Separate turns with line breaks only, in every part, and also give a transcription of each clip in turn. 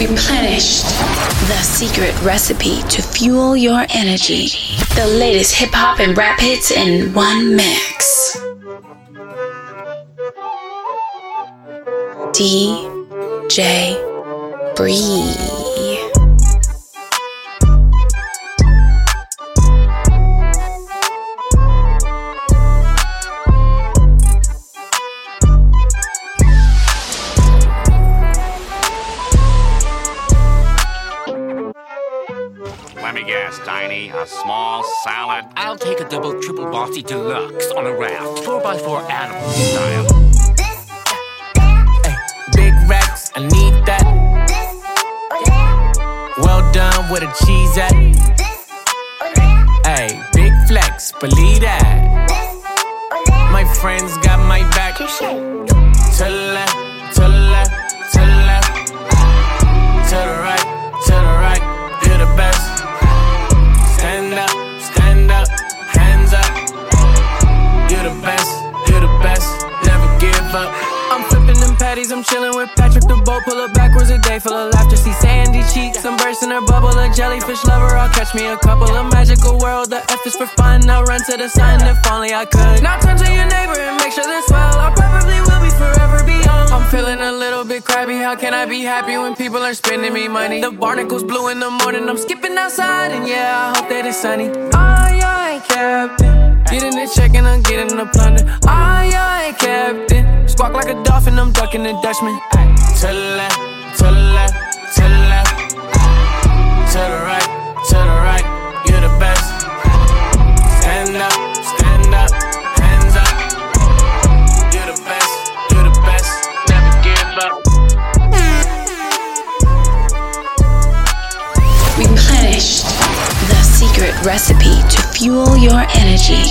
Replenished. The secret recipe to fuel your energy. The latest hip hop and rap hits in one mix. DJ Bree.
a small salad.
I'll take a double triple bossy deluxe on a raft, 4x4 animal style.
Hey, big racks, I need that. Well done with a cheese at. Hey, big flex, believe that. My friends got my back. To the left, to the left, up. I'm flipping them patties, I'm chilling with Patrick the boat. Pull up backwards a day full of laughter. See sandy cheeks, I'm bursting her bubble. A jellyfish lover, I'll catch me a couple. A magical world, the F is for fun. I'll run to the sun if only I could. Now turn to your neighbor and make sure this well. I probably will be forever beyond. I'm feeling a little bit crabby. How can I be happy when people are spending me money? The barnacles blue in the morning. I'm skipping outside, and yeah, I hope that it's sunny. Aye, aye, captain. Getting the check and I'm getting the plunder. Aye, aye, captain. Squawk like a dolphin, I'm ducking the Dutchman. To the left, to the left,
recipe to fuel your energy.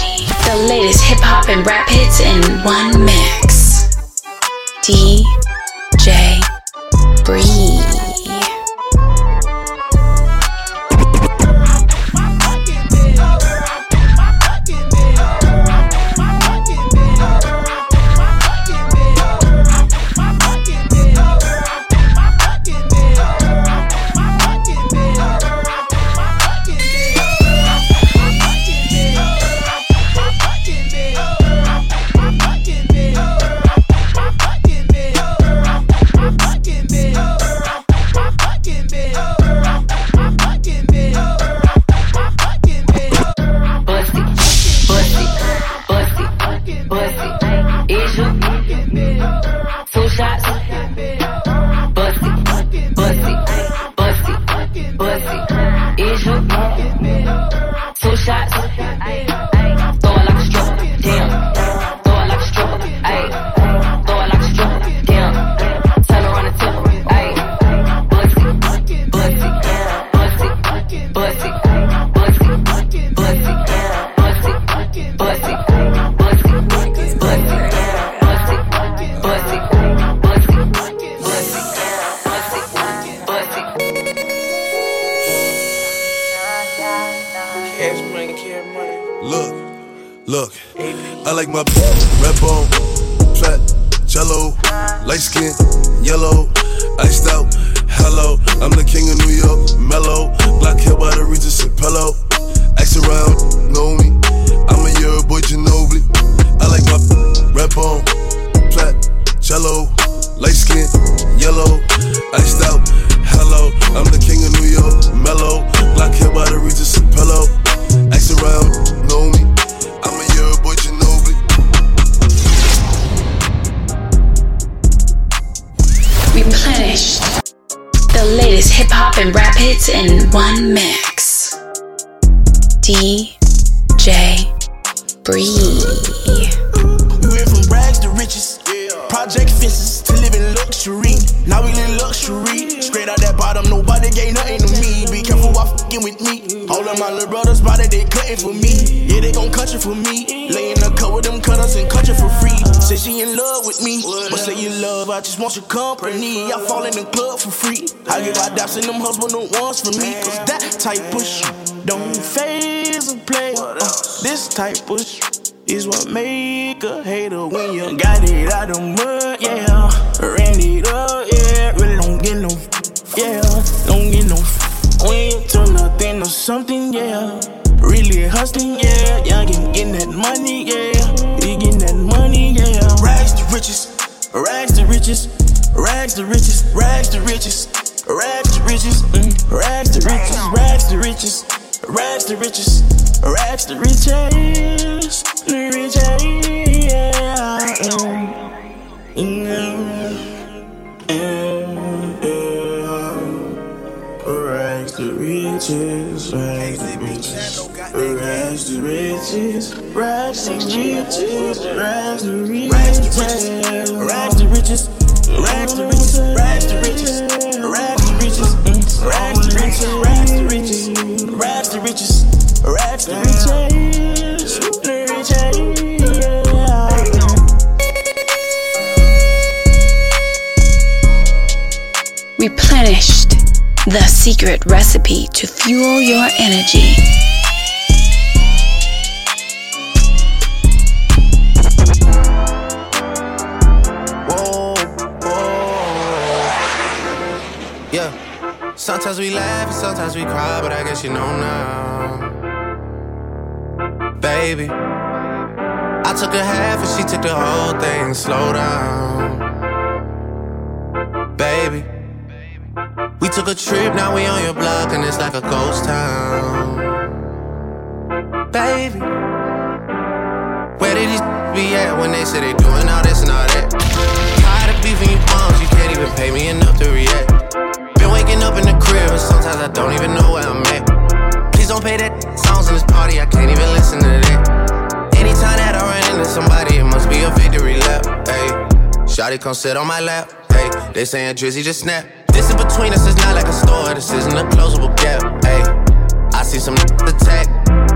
The latest hip hop and rap hits in one mix. DJ secret recipe to fuel your energy.
Yeah. Sometimes we laugh and sometimes we cry, but I guess you know now. Baby. I took a half and she took the whole thing. Slow down. Trip, now we on your block, and it's like a ghost town. Baby. Where did these be at when they say they doing all this and all that? Tired of beefing you bums, you can't even pay me enough to react. Been waking up in the crib, and sometimes I don't even know where I'm at. Please don't pay that songs in this party, I can't even listen to that. Anytime that I run into somebody, it must be a victory lap. Hey, Shotty come sit on my lap. Hey, they saying Drizzy just snap. This in between us is not like a store, this isn't a closable gap. Hey, I see some attack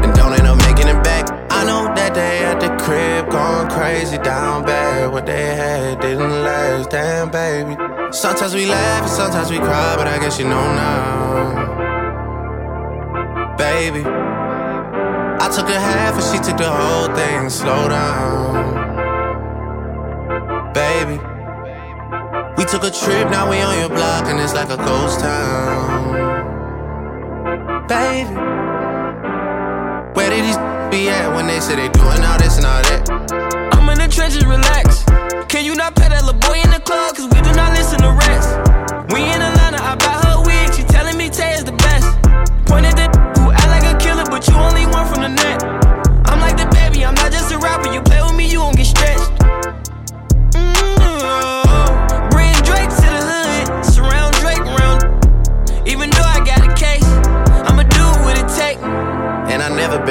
and don't end up making it back. I know that they at the crib going crazy down bad. What they had didn't last, damn baby. Sometimes we laugh and sometimes we cry, but I guess you know now, baby. I took a half and she took the whole thing. Slow down, took a trip, now we on your block, and it's like a ghost town. Baby, where did these be at when they say they doing all this and all that?
I'm in the trenches, relax. Can you not pet that little boy in the club? Cause we do not listen to rest. We in Atlanta, I buy her wig. She telling me Tay is the best. Pointed the who act like a killer, but you only one from the net.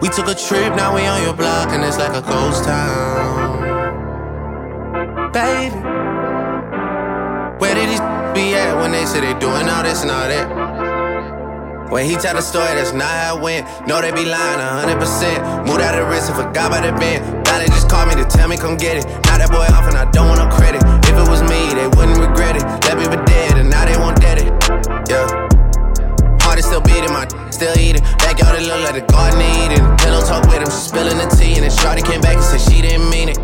We took a trip, now we on your block, and it's like a ghost town. Baby, where did these be at when they say they doing all this and all that? When he tell the story, that's not how it went. No, they be lying 100%. Moved out of risk and forgot about the bend. Now they just call me to tell me come get it. Now that boy off and I don't want no credit. If it was me, they wouldn't regret it. Left me for dead and now they won't dead it. Yeah. Heart is still beating, my still eating. Backyard it look like the garden of Eden. Pillow talk with him, she spilling the tea, and then Shorty came back and said she didn't mean it.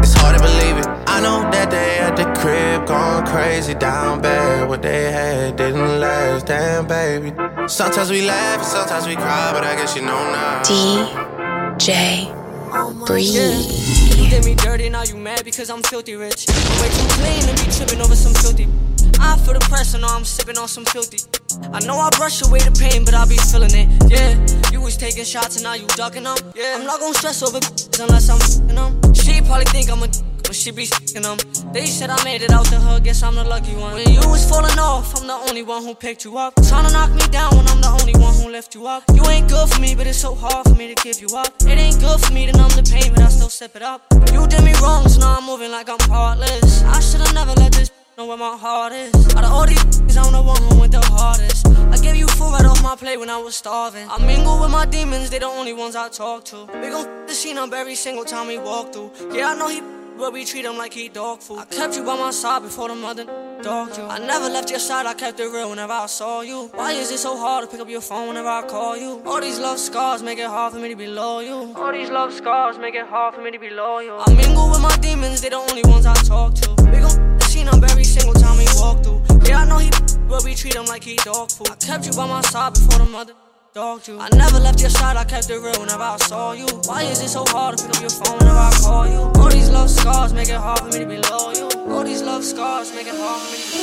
It's hard to believe it. I know that they at the crib going crazy down bad. What they had didn't last, damn baby. Sometimes we laugh, sometimes we cry, but I guess you know now.
DJ Bree.
You did me dirty, now you mad because I'm filthy rich. I'm way too clean to be tripping over some filthy. I feel the pressure, now I'm sipping on some filthy. I know I brush away the pain, but I be feeling it. Yeah, you was taking shots and now you ducking them. Yeah, I'm not gonna stress over unless I'm them. She probably think I'm a but she be fing them. They said I made it out the hood, guess I'm the lucky one. When you was falling off, I'm the only one who picked you up. Trying to knock me down when I'm the only one who left you up. You ain't good for me, but it's so hard for me to give you up. It ain't good for me to numb the pain, but I still sip it up. You did me wrong, so now I'm moving like I'm heartless. I should've never let this know where my heart is. Out of all these, I'm the one who went the hardest. I gave you food right off my plate. when I was starving. I mingle with my demons, they the only ones I talk to. We gon' the scene up every single time we walk through. Yeah, I know he, but we treat him like he dog food. I kept you by my side before the mother dogged you. I never left your side, I kept it real whenever I saw you. Why is it so hard to pick up your phone whenever I call you? All these love scars make it hard for me to be loyal. All these love scars make it hard for me to be loyal. I mingle with my demons, they the only ones I talk to. We gon' f- the scene up every single time we walk through. Yeah, I know he, but we treat him like he dog food. I kept you by my side before the mother you. I never left your side, I kept it real whenever I saw you. Why is it so hard to pick up your phone whenever I call you? All these love scars make it hard for me to be loyal. All these love scars make it hard for me to be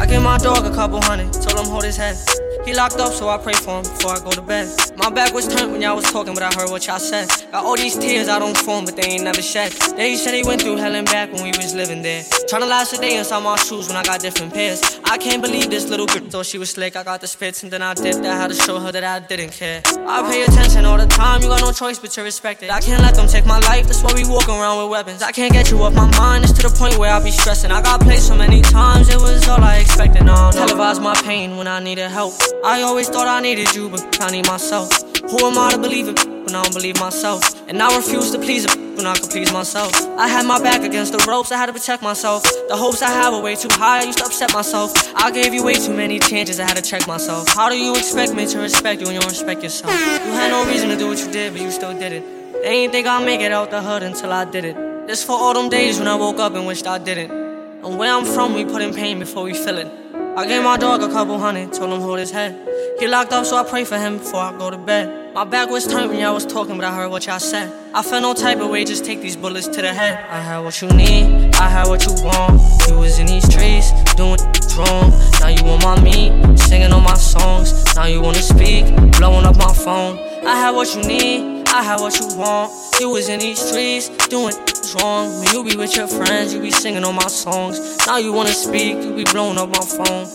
I gave my dog a couple hundred, told him hold his head. He locked up, so I pray for him before I go to bed. My back was turned when y'all was talking, but I heard what y'all said. Got all these tears I don't form, but they ain't never shed. They said he went through hell and back when we was living there. Tryna last a day inside my shoes when I got different pairs. I can't believe this little girl thought she was slick. I got the spits and then I dipped. I had to show her that I didn't care. I pay attention all the time, you got no choice but to respect it. I can't let them take my life, that's why we walk around with weapons. I can't get you off my mind, it's to the point where I be stressing. I got played so many times, it was all I expected. Now televise my pain when I needed help. I always thought I needed you, but I need myself. Who am I to believe it when I don't believe myself? And I refuse to please it when I can please myself. I had my back against the ropes, I had to protect myself. The hopes I had were way too high, I used to upset myself. I gave you way too many chances, I had to check myself. How do you expect me to respect you when you don't respect yourself? You had no reason to do what you did, but you still did it. They ain't think I'd make it out the hood until I did it. This for all them days when I woke up and wished I didn't. And where I'm from, we put in pain before we feel it. I gave my dog a couple hundred, told him hold his head. He locked up, so I pray for him before I go to bed. My back was turned when y'all was talking, but I heard what y'all said. I felt no type of way, just take these bullets to the head. I had what you need, I had what you want. You was in these streets, doing wrong. Now you on my meat, singing on my songs. Now you wanna speak, blowing up my phone. I had what you need, I had what you want. You was in these streets, doing wrong. When you be with your friends, you be singing on my songs. Now you wanna speak, you be blowing up my phone.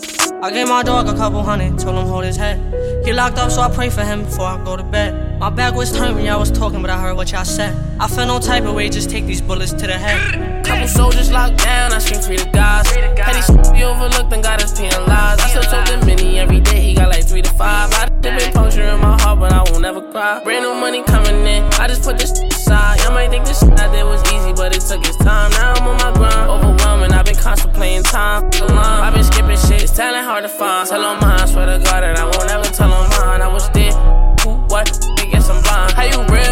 I gave my dog a couple hundred, told him hold his head. He locked up, so I pray for him before I go to bed. My back was turned when y'all was talking, but I heard what y'all said. I felt no type of way, just take these bullets to the head.
Soldiers locked down, I scream free to guys. Petty shit we overlooked and got us penalized. I still told the mini every day, he got like three to five. I done been puncture in my heart, but I won't ever cry. Brand new money coming in, I just put this aside. Y'all might think this shit I did was easy, but it took its time. Now I'm on my grind, overwhelming. I've been contemplating time. I've been skipping shit, it's talent hard to find. Tell on mine, swear to God that I won't ever tell on mine. I was dead. Who, what? I guess I'm blind. How you real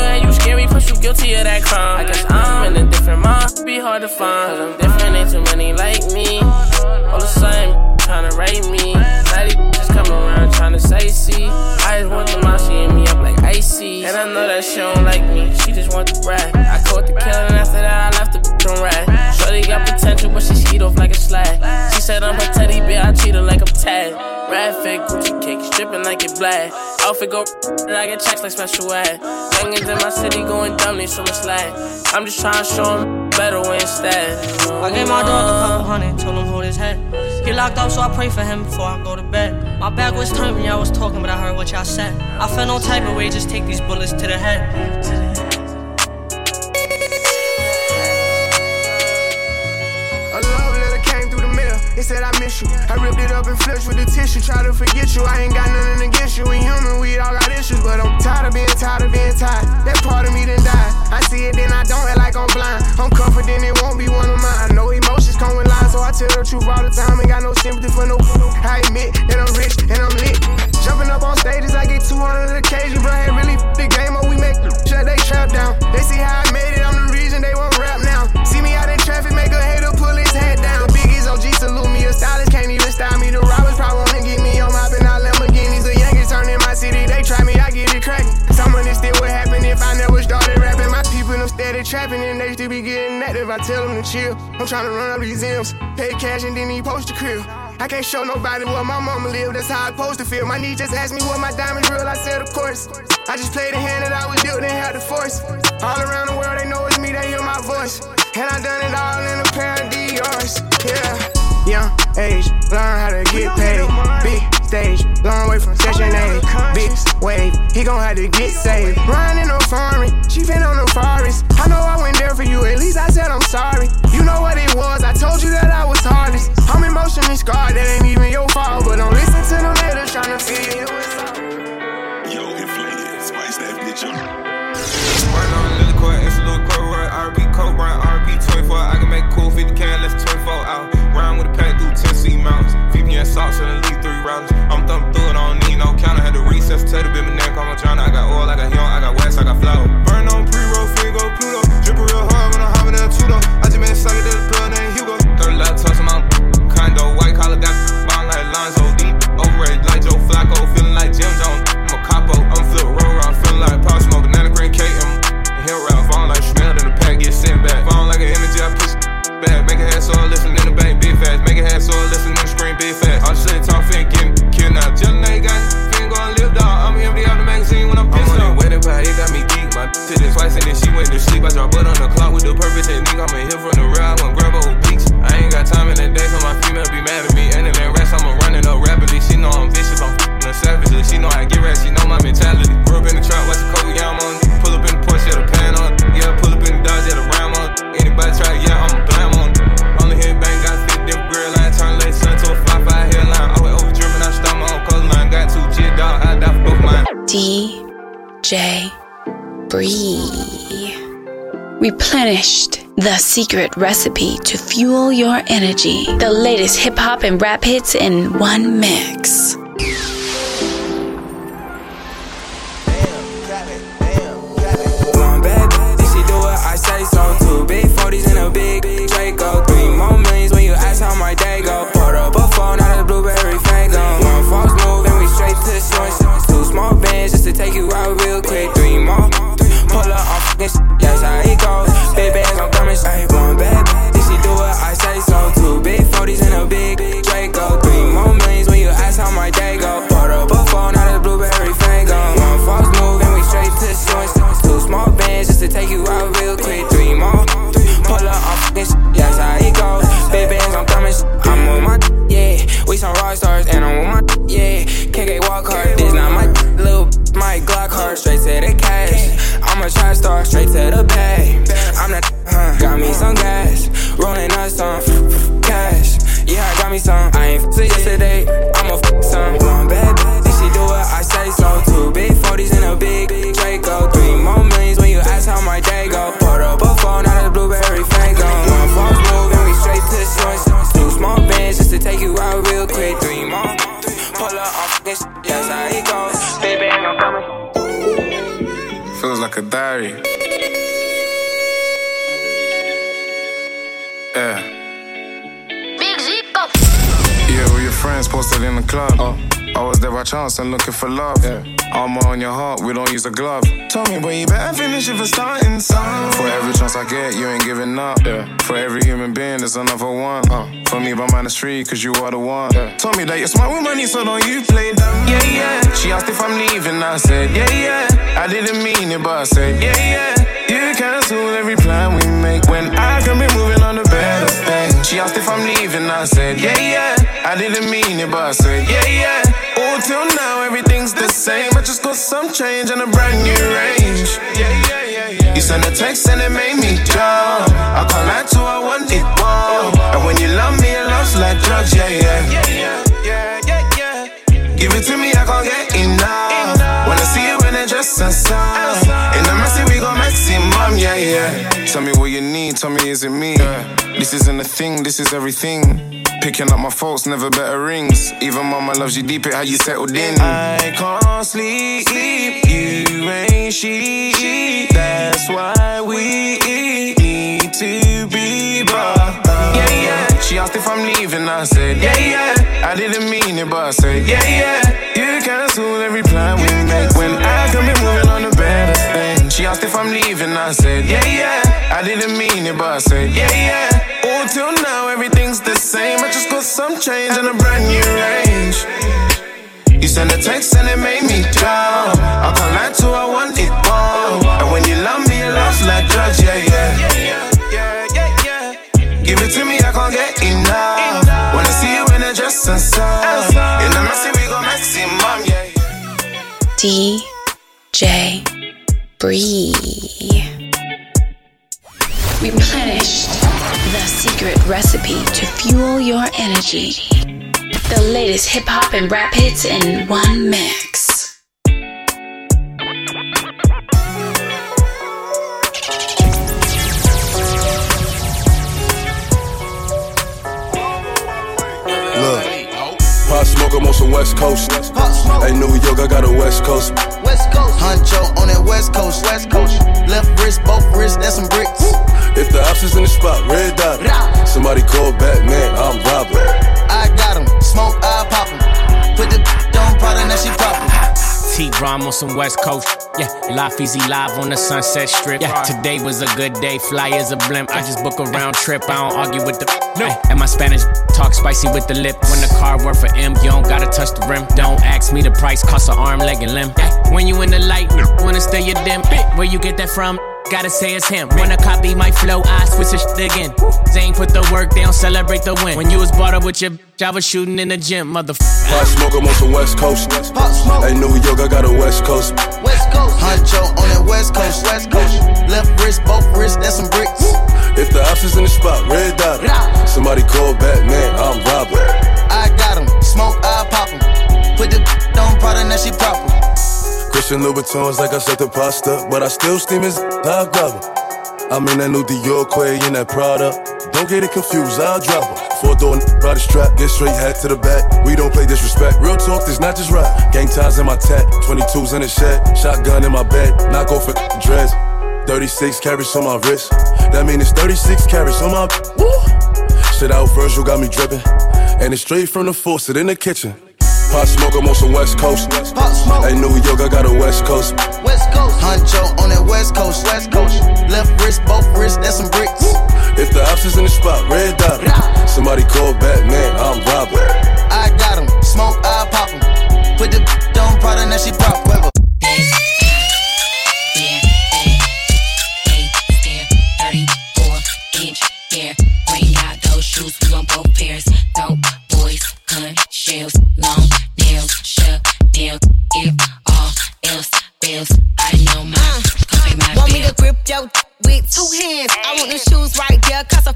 guilty of that crime. I guess I'm in a different mind. Be hard to find, cause I'm different, ain't too many like me. All the same, tryna rate me. Now these just come around tryna say, see. I just want the mouth, she hit me up like icy. And I know that she don't like me, she just want the brag. I caught the killer, and after that, I left the bitch on rag. Shorty got potential, but she skied off like a slag. She said I'm her teddy bear, I treat her like I'm tag. Red fit, Gucci cake, stripping like it black. Outfit go, and I get checks like special ed. Youngins in my city going dumb, they so much slag. I'm just trying to show them better way instead.
I gave my dog a couple hundred, told him hold his head. He locked up, so I pray for him before I go to bed. My back was turned when y'all was talking, but I heard what y'all said. I felt no type of way, just take these bullets to the head.
Through the mail. It said I miss you. I ripped it up and flushed with the tissue. Try to forget you. I ain't got nothing against you. We human, we all got issues, but I'm tired of being tired of being tired. That part of me done died. I see it, then I don't act like I'm blind. I'm confident it won't be one of mine. I know emotions come with lines, so I tell the truth all the time. Ain't got no sympathy for no. I admit that I'm rich and I'm lit. Jumping up on stages, I get 200 occasion, bro. Hey, really the game up. We make shut they trap down. They see how I made it. I'm the reason they won't rap now. See me out in traffic, make a hater pull his head down. Salute me. A stylist can't even style me. The robbers probably wanna get me on and out Lamborghinis. The youngest turn in my city. They try me, I get it cracking. Some still would happen if I never started rapping. My people them steady trapping and they still be getting active. I tell them to chill. I'm trying to run up these M's. Pay cash and then he post the crib. I can't show nobody where my mama live, that's how I supposed to feel. My niece just asked me what my diamonds real, I said of course. I just played the hand that I was dealt and had the force. All around the world they know it's me, they hear my voice. And I done it all in a pair of DRs, yeah. Young age, learn how to get paid. Big stage, long way from session A. Big wave, he gon' have to get saved. Running no foreign, she been on the forest. I know I went
there for you, at least I said I'm sorry. You know what it was, I told you that I was hardest. I'm emotionally scarred, that ain't even your fault. But don't listen to them haters trying to feel you. Yo, inflated, spice that bitch up. Right on, the Court, Essence, Court, right? RP, Coke, right? RP, 24, I can make cool 50 can mountains. VPN socks and elite three rounds. I'm thumping through it, I don't need no counter. Had to recess, Tell the bit my neck, I'm a drowner. I got oil, I got young. I got wax, I
got flour. Burn on pre roll, finger, Pluto. Drip real hard when I'm hopping in
a two I just made a socket to the big fat. All shit talk fin getting killed now. Just nigga got fin going live dog. I'm empty out the magazine when I'm pissed off. Wedding it got me geek. My to this twice and then she went to sleep. I drop butt on the clock with the perfect technique. I'm in here from the ride, I want grab old peaks. I ain't got time in the day, so my female be mad at me. Replenished. The secret recipe to fuel your energy. The latest hip hop and rap hits in one mix. To the cash. I'm a trap star, straight to the bag. I'm not huh. got me some gas, rolling up some cash. Yeah, I got me some.
Like a diary. Yeah.
Big Zippo.
Yeah, with your friends posted in the club. I was there by chance and looking for love. Armor on your heart, we don't use a glove. Tell me, boy, you better finish if it's starting some. For every chance I get, you ain't giving up. For every human being, there's another one. Uh. For me, by minus three, cause you are the one. Tell me that you're smart with money, so don't you play dumb. Yeah, yeah. She asked if I'm leaving, I said, yeah, yeah. I didn't mean it, but I said, yeah, yeah. You cancel every plan we make when I can be moving on to better things. She asked if I'm leaving, I said, yeah, yeah. I didn't mean it, but I said, yeah, yeah. All till now, everything's the same. I just got some change and a brand new range. Yeah, yeah, yeah, yeah. You sent a text and it made me jump. I can't lie to I want it more. And when you love me, it love's like drugs, yeah, yeah. Yeah, yeah, yeah, yeah, yeah. Give it to me, I can't get enough. When I see you in a dress and sun. In the messy, we go maximum, yeah, yeah. Tell me what you need, tell me, is it me? This isn't a thing, this is everything. Picking up my faults, never better rings. Even mama loves you deep, it how you settled in. I can't sleep, you ain't she. That's why we need to be brought. Yeah, yeah. She asked if I'm leaving, I said, yeah, yeah. I didn't mean it, but I said, yeah, yeah. You cancel every plan we make when I can be moving on to better things. She asked if I'm leaving, I said, yeah, yeah. I didn't mean it, but I said, yeah, yeah. All till now, everything's the same. I just got some change and a brand new range. You sent a text and it made me. I can't lie to I want it more. And when you love me, it love's like drugs, yeah, yeah. Give it to me, I can't get enough. I see you in a dress and sun. In the messy, we go maximum, yeah.
DJ Bree. Replenished. The secret recipe to fuel your energy. The latest hip hop and rap hits in one mix.
Look, Pop Smoke, I'm on some West Coast. Hey, New York, I got a West Coast.
West Coast. Huncho on that West Coast. West Coast. Left wrist, both wrists, that's some bricks.
If the ops is in the spot, red dot. Somebody call Batman, I'm robbing.
I got got 'em. Smoke, I pop pop 'em. Put the on powder, now she poppin'.
T Rom on some West Coast. Yeah, Life Easy Live on the Sunset Strip. Yeah, today was a good day. Fly as a blimp. I just book a round trip. I don't argue with the. No. And my Spanish talk spicy with the lip. When the car worth for M, you don't gotta touch the rim. Don't ask me the price, cost an arm, leg, and limb. Yeah, when you in the light, wanna stay your dim. Where you get that from? Gotta say it's him. Wanna copy my flow, I switch the shit again. They ain't put the work, they don't celebrate the win. When you was brought up with your bitch, I was shooting in the gym, motherfucker.
Pop smoke, I'm on some West Coast.
Pop smoke.
Hey, New York, I got a West Coast.
West Coast. Huncho on that West Coast. West Coast. Left wrist, both wrists, that's some bricks.
If the ops is in the spot, red dot. Somebody call Batman, I'm Robert.
I got got 'em. Smoke, I pop 'em. Put the on Prada, now she proper.
Christian Louboutins like I said the pasta, but I still steam his I grab her. I'm in that new Dior Quay in that Prada. Don't get it confused, I'll drop her. Four door body strap, get straight hat to the back. We don't play disrespect. Real talk, this not just rap. Gang ties in my tat, 22s in the shed, shotgun in my bed, knock off a dress. 36 carats on my wrist. That mean it's 36 carats on my. Woo! Shit out Virgil got me dripping. And it's straight from the faucet in the kitchen. Pop smoke, I'm on some West Coast.
Pop smoke.
Hey, New York, I got a West Coast.
West Coast. Huncho on that West Coast. West Coast. Left wrist, both wrists, that's some bricks.
If the ops is in the spot, red dot. Somebody call Batman, I'm Robert.
I got 'em. Smoke, I pop 'em. Put the on Prada, now she proper.
Bring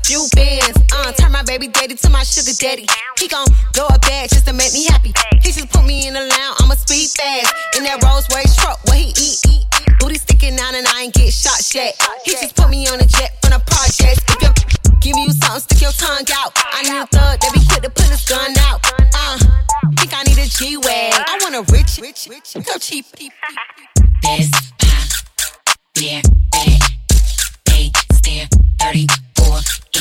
few bands. Uh, turn my baby daddy to my sugar daddy. He gon' blow a bag just to make me happy. He just put me in the lounge, I'ma speed fast. In that Rolls Royce truck, what he eat, eat. Booty sticking out and I ain't get shot yet. He just put me on a jet from the projects. If your give you something, stick your tongue out. I need a thug that be quick to pull his gun out. Uh, think I need a G-Wag. I want a rich, rich, rich, no cheap.
This my beer bag. They stare 34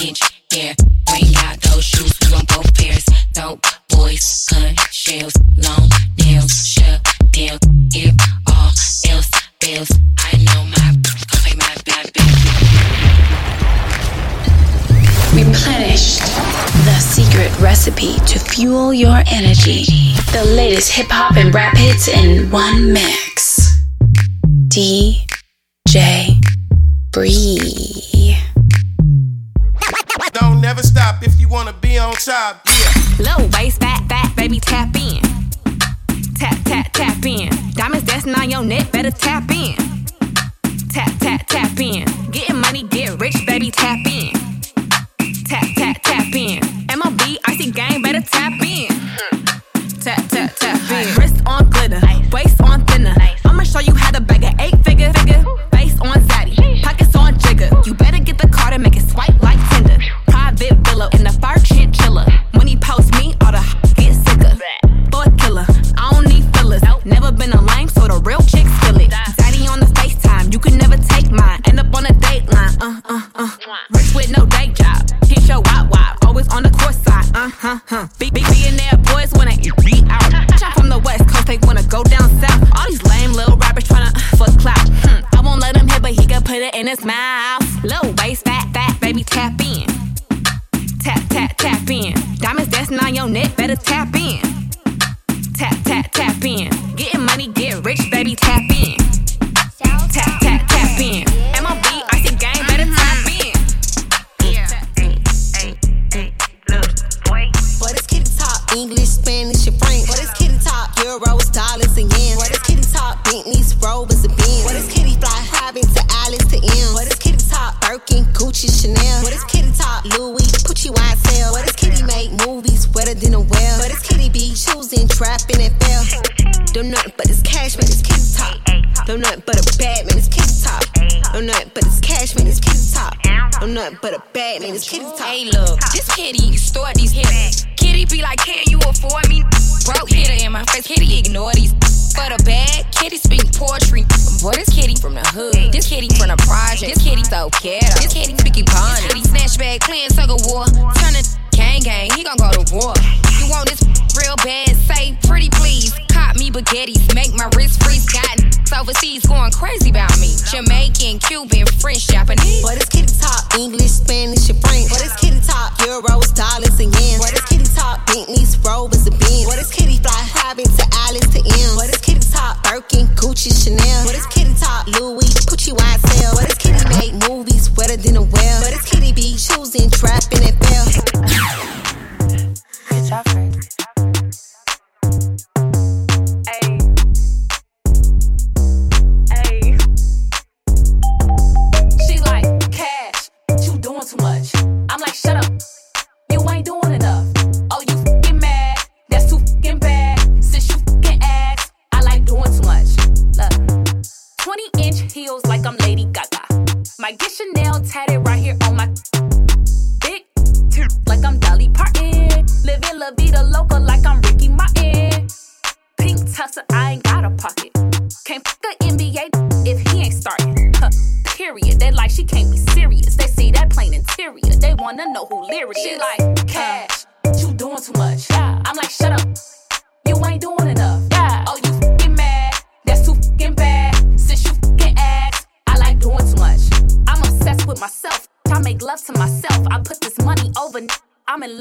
inch. Bring out those shoes, we want both pairs. Dope boys, gun shells, long nails, shut down. If all else fails, I know my gon' pay my bad.
Replenished. The secret recipe to fuel your energy. The latest hip hop and rap hits in one mix. DJ Bree.
Don't never stop if you wanna be on top. Yeah.
Low waist, fat, fat, baby, tap in. Tap, tap, tap in. Diamonds dancing on your neck, better tap in. Tap, tap, tap in. Getting money, get rich, baby, tap in.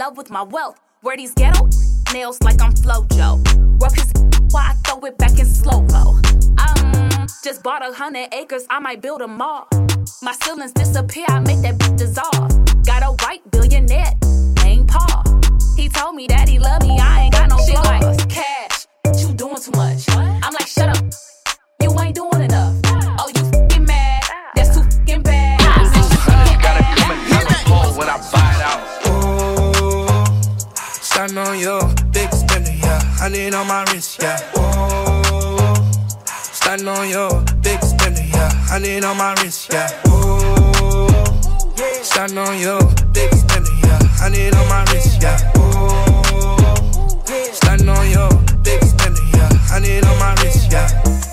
Love with my wealth. Wear these ghetto nails like I'm Flojo. Rub his while I throw it back in slow mo. Um, just bought a hundred acres. I might build a mall. My ceilings disappear. I make that bitch dissolve. Got a white billionaire named Paul. He told me that he love me. I ain't got no flaws. Like, cash, you doing too much. I'm like, shut up. You ain't doing enough. Oh, you fucking mad. That's too fucking bad.
Gotta come and tell them all when I buy it out.
Stand on your big spender, yeah. Honey on my wrist, yeah. Oh, stand on your big spender, yeah. Honey on my wrist, yeah. Oh, stand on your big spender, yeah. Honey on my wrist, yeah. Oh, stand on your big spender, yeah. Honey on my wrist, yeah.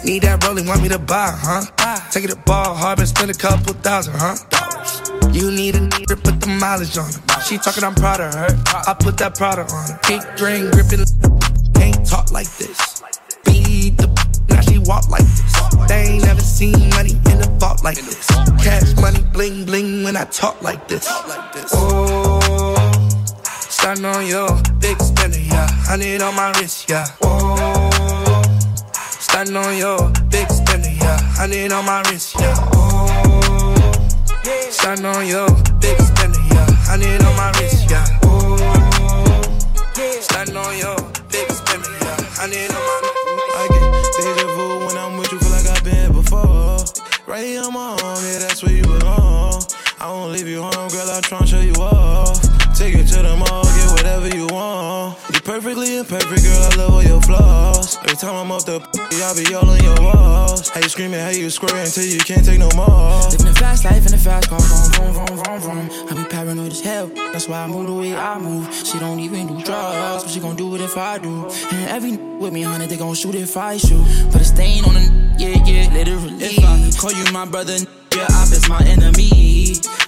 Need that rolling, want me to buy, huh? Take it to ball, hard, and spend a couple thousand, huh? You need a nigga, put the mileage on her. She talking, I'm proud of her. I put that product on her. Big drain gripping, ain't talk like this. Beat the now she walk like this. They ain't never seen money in a vault like this. Cash money, bling bling when I talk like this. Oh, stand on your big spender, yeah. Hundred on my wrist, yeah. Oh, stand on your big spender, yeah. Hundred on my wrist, yeah. Stand on your big spender, yeah. Hundred on my wrist, yeah. Oh, stand on your big spender, yeah. Hundred on my
I get deja vu when I'm with you, feel like I've been before. Right here on my home, yeah, that's where you belong. I won't leave you home, girl, I'll try and show you off. Take you to the mall, get whatever you want. You perfectly imperfect, girl, I love all your flaws. Every time I'm off the I be all on your walls. How you screaming, how you squirting until you can't take no more.
Living a fast life in a fast car, vroom, vroom, vroom, vroom, vroom. I be paranoid as hell, that's why I move the way I move. She don't even do drugs, but she gon' do it if I do. And every with me, honey, they gon' shoot if I shoot. Put a stain on the yeah, yeah, literally. If I call you my brother, your op is my enemy.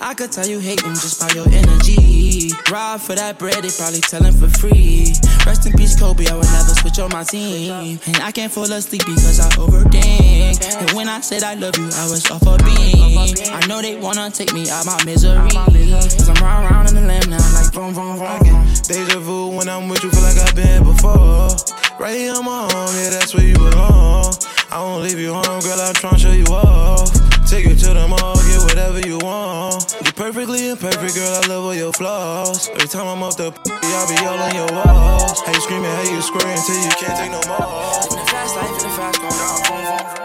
I could tell you hate them just by your energy. Ride for that bread, they probably tellin' for free. Rest in peace, Kobe, I would never switch on my team. And I can't fall asleep because I overthink. And when I said I love you, I was off a beam. I know they wanna take me out my misery. Cause I'm round round in the lamb now, like vroom, vroom, vroom.
Deja vu when I'm with you, feel like I've been before. Right here on my home, yeah, that's where you belong. I won't leave you home, girl, I'll try and show you off. Take you to the mall, whatever you want. You're perfectly imperfect, girl, I love all your flaws. Every time I'm up the I be all on your walls. How you screaming, how you squirting until you can't take no more.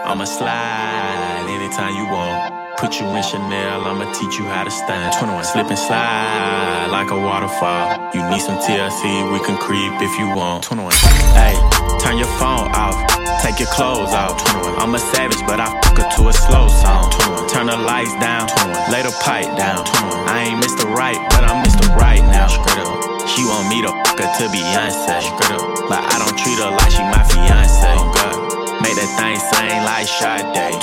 I'ma slide anytime you want. Put you in Chanel, I'ma teach you how to stand. 21. Slip and slide like a waterfall. You need some TLC, we can creep if you want. 21. Hey, turn your phone off, take your clothes off. 21. I'm a savage, but I fuck her to a slow song. 21. Turn the lights down, 21. lay the pipe down. 21. I ain't Mr. Right, but I'm Mr. Right now. She want me to fuck her to Beyonce. But I don't treat her like she my fiance. Make that thing sing like Sade.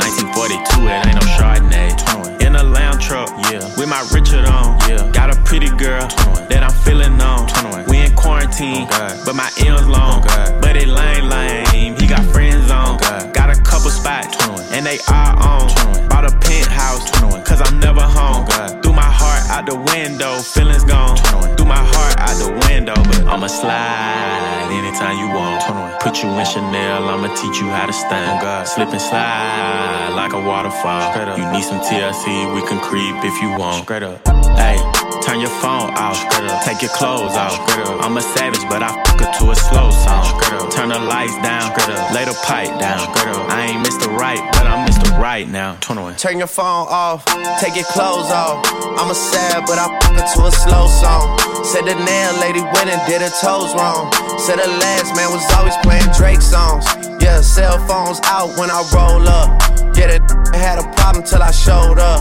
1942, it ain't no Chardonnay. In a lamb truck, yeah. With my Richard on. Yeah, got a pretty girl that I'm feeling on. We in quarantine, but my M's long. But it lame lame. He got friends on. Got a couple spots, and they are on. Bought a penthouse, cause I'm never home. Threw my heart out the window, feelings gone. Threw my heart out the window, but I'ma slide anytime you want. Put you in Chanel, I'ma teach you how to stand. Slip and slide like a waterfall. You need some TLC, we can creep if you want. Straight up. Hey, turn your phone off. Take your clothes off. I'm a savage, but I fuck her to a slow song. Turn the lights down. Lay the pipe down. I ain't Mr. Right, but I'm Mr. Right now.
Turn your phone off, take your clothes off. I'm a sad, but I fuck her to a slow song. Said the nail lady went and did her toes wrong. Said the last man was always playing Drake songs. Yeah, cell phones out when I roll up. Yeah, that had a problem till I showed up.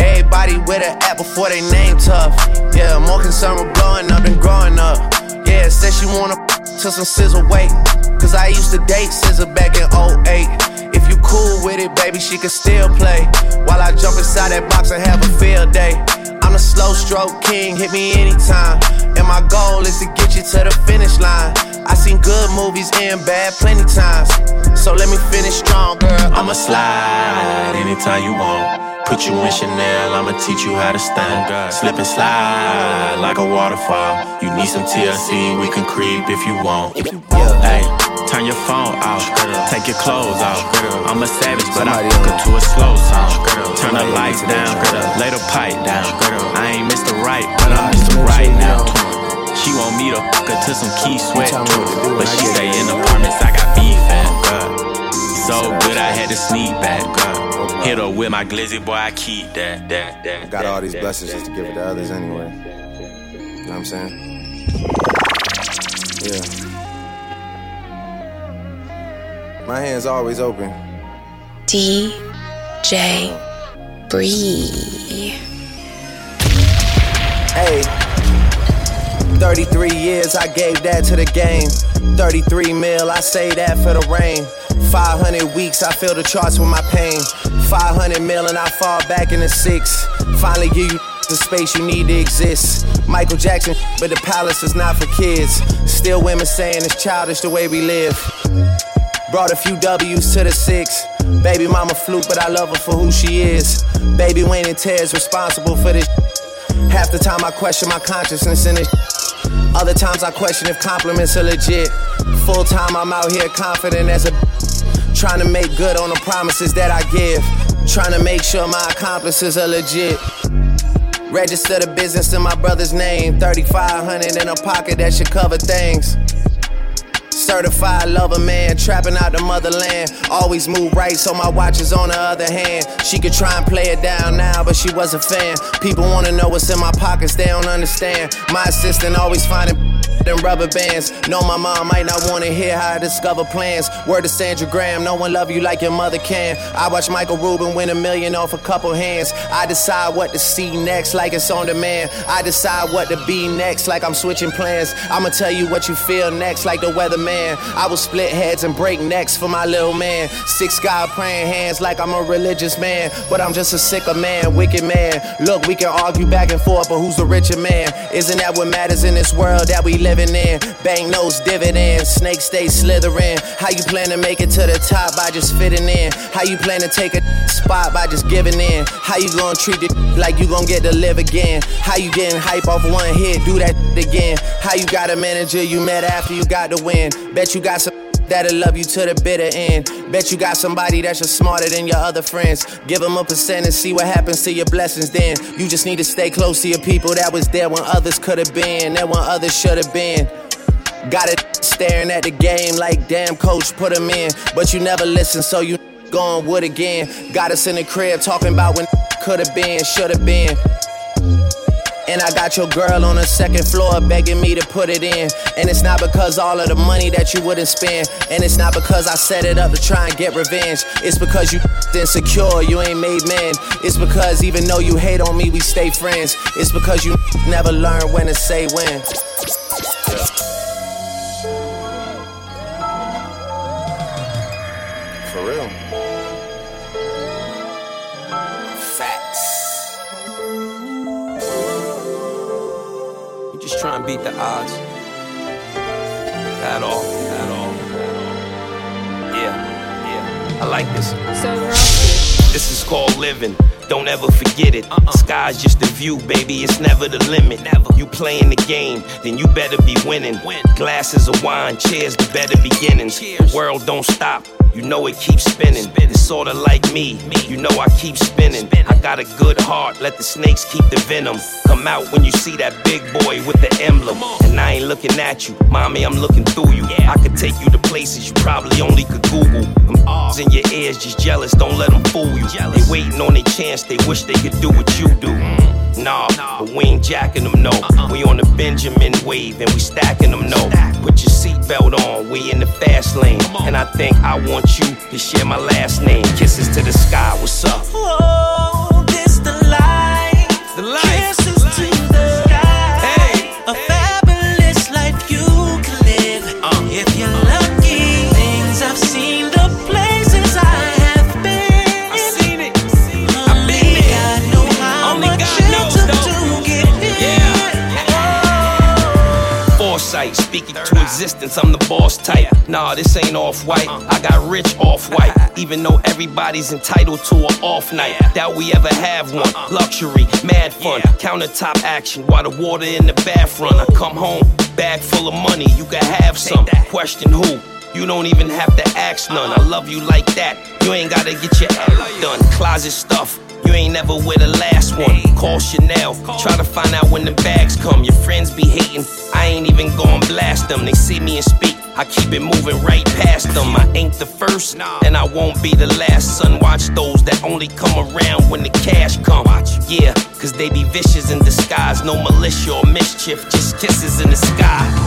Everybody with an app before they name tough. Yeah, more concerned with blowing up than growing up. Yeah, said she wanna to some SZA weight. Cause I used to date SZA back in 08. If you cool with it, baby, she can still play. While I jump inside that box and have a field day. I'm a slow stroke king, hit me anytime. And my goal is to get you to the finish line. I seen good movies and bad plenty times. So let me finish strong, girl.
I'ma slide anytime you want. Put you in Chanel, I'ma teach you how to stand. Slip and slide like a waterfall. You need some TLC, we can creep if you want. Hey, turn your phone off, take your clothes off. I'm a savage, but I her to a slow song. Turn the lights down, lay the pipe down. I ain't Mr. Right, but I'm Mr. Right now. She want me to fuck her to some Keith Sweat, but she stay in apartments. I got beef at, so good I had to sneak back. Hit her with my glizzy, boy, I keep that, that, that.
Got all these blessings just to give it to others anyway. You know what I'm saying? Yeah. My hand's always open.
DJ Bree.
Hey. 33 years, I gave that to the game. 33 mil, I say that for the rain. 500 weeks, I fill the charts with my pain. 500 mil, and I fall back in the six. Finally, give you the space you need to exist. Michael Jackson, but the palace is not for kids. Still, women saying it's childish the way we live. Brought a few W's to the six. Baby mama fluke, but I love her for who she is. Baby Wayne and Ted's responsible for this. Half the time I question my consciousness in this. Other times I question if compliments are legit. Full time I'm out here confident as a. Trying to make good on the promises that I give. Trying to make sure my accomplices are legit. Register the business in my brother's name. 3500 in a pocket that should cover things. Certified lover man, trapping out the motherland. Always move right, so my watch is on the other hand. She could try and play it down now, but she was a fan. People wanna know what's in my pockets, they don't understand. My assistant always finding them rubber bands. Know my mom might not wanna hear how I discover plans. Word to Sandra Graham, no one love you like your mother can. I watch Michael Rubin win a million off a couple hands. I decide what to see next, like it's on demand. I decide what to be next, like I'm switching plans. I'ma tell you what you feel next, like the weatherman. I will split heads and break necks for my little man. Six God praying hands like I'm a religious man, but I'm just a sicker man, wicked man. Look, we can argue back and forth, but who's the richer man? Isn't that what matters in this world that we living in? Bank notes, dividends, snakes stay slithering. How you plan to make it to the top by just fitting in? How you plan to take a spot by just giving in? How you gonna treat it like you gonna get to live again? How you getting hype off one hit? Do that again. How you got a manager you met after you got the win? Bet you got some that'll love you to the bitter end. Bet you got somebody that's just smarter than your other friends. Give them a percent and see what happens to your blessings then. You just need to stay close to your people that was there when others could have been, and when others should have been. Got it staring at the game like damn coach put him in. But you never listen, so you going wood again. Got us in the crib talking about when could have been, should have been. And I got your girl on the second floor begging me to put it in. And it's not because all of the money that you wouldn't spend. And it's not because I set it up to try and get revenge. It's because you insecure, you ain't made man. It's because even though you hate on me, we stay friends. It's because you never learn when to say when.
Beat the odds. At all, at all. Yeah, yeah. I like this.
So
This is called living. Don't ever forget it. Sky's just the view, baby. It's never the limit. Never. You playing the game, then you better be winning. Glasses of wine, cheers to better beginnings. World don't stop. You know it keeps spinning. It's sorta like me. You know I keep spinning. I got a good heart. Let the snakes keep the venom. Come out when you see that big boy with the emblem. And I ain't looking at you, mommy. I'm looking through you. I could take you to places you probably only could Google. Them in your ears just jealous. Don't let them fool you. They waiting on their chance. They wish they could do what you do. Nah, but we ain't jacking them, no. We on the Benjamin wave and we stacking them, no. Put your seatbelt on, we in the fast lane. And I think I want you to share my last name. Kisses to the sky, what's up?
Oh, this the life.
The life.
Kisses to the sky.
Existence, I'm the boss type. Nah, this ain't off white. I got rich off white. Even though everybody's entitled to an off night. Doubt we ever have one. Luxury, mad fun, countertop action while the water in the bath run. I come home, bag full of money, you can have some. Question who? You don't even have to ask none. I love you like that. You ain't gotta get your act done. Closet stuff. You ain't never with the last one. Call Chanel. Try to find out when the bags come. Your friends be hating. I ain't even gon' blast them. They see me and speak. I keep it moving right past them. I ain't the first, and I won't be the last. Son, watch those that only come around when the cash come. Yeah, cause they be vicious in disguise. No militia or mischief, just kisses in the sky.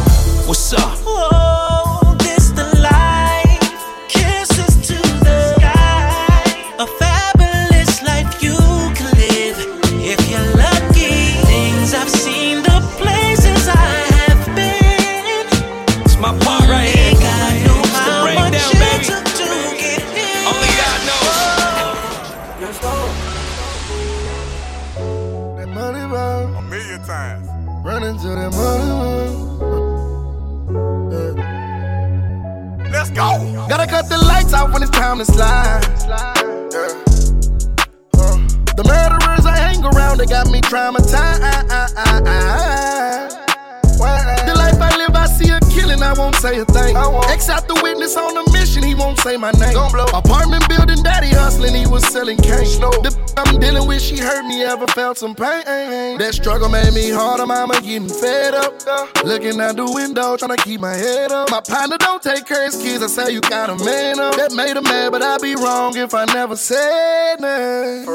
Felt some pain. That struggle made me harder, mama getting fed up. Looking out the window, trying to keep my head up. My partner don't take care of his kids, I say you got a man up. That made him mad, but I'd be wrong if I never said nothing.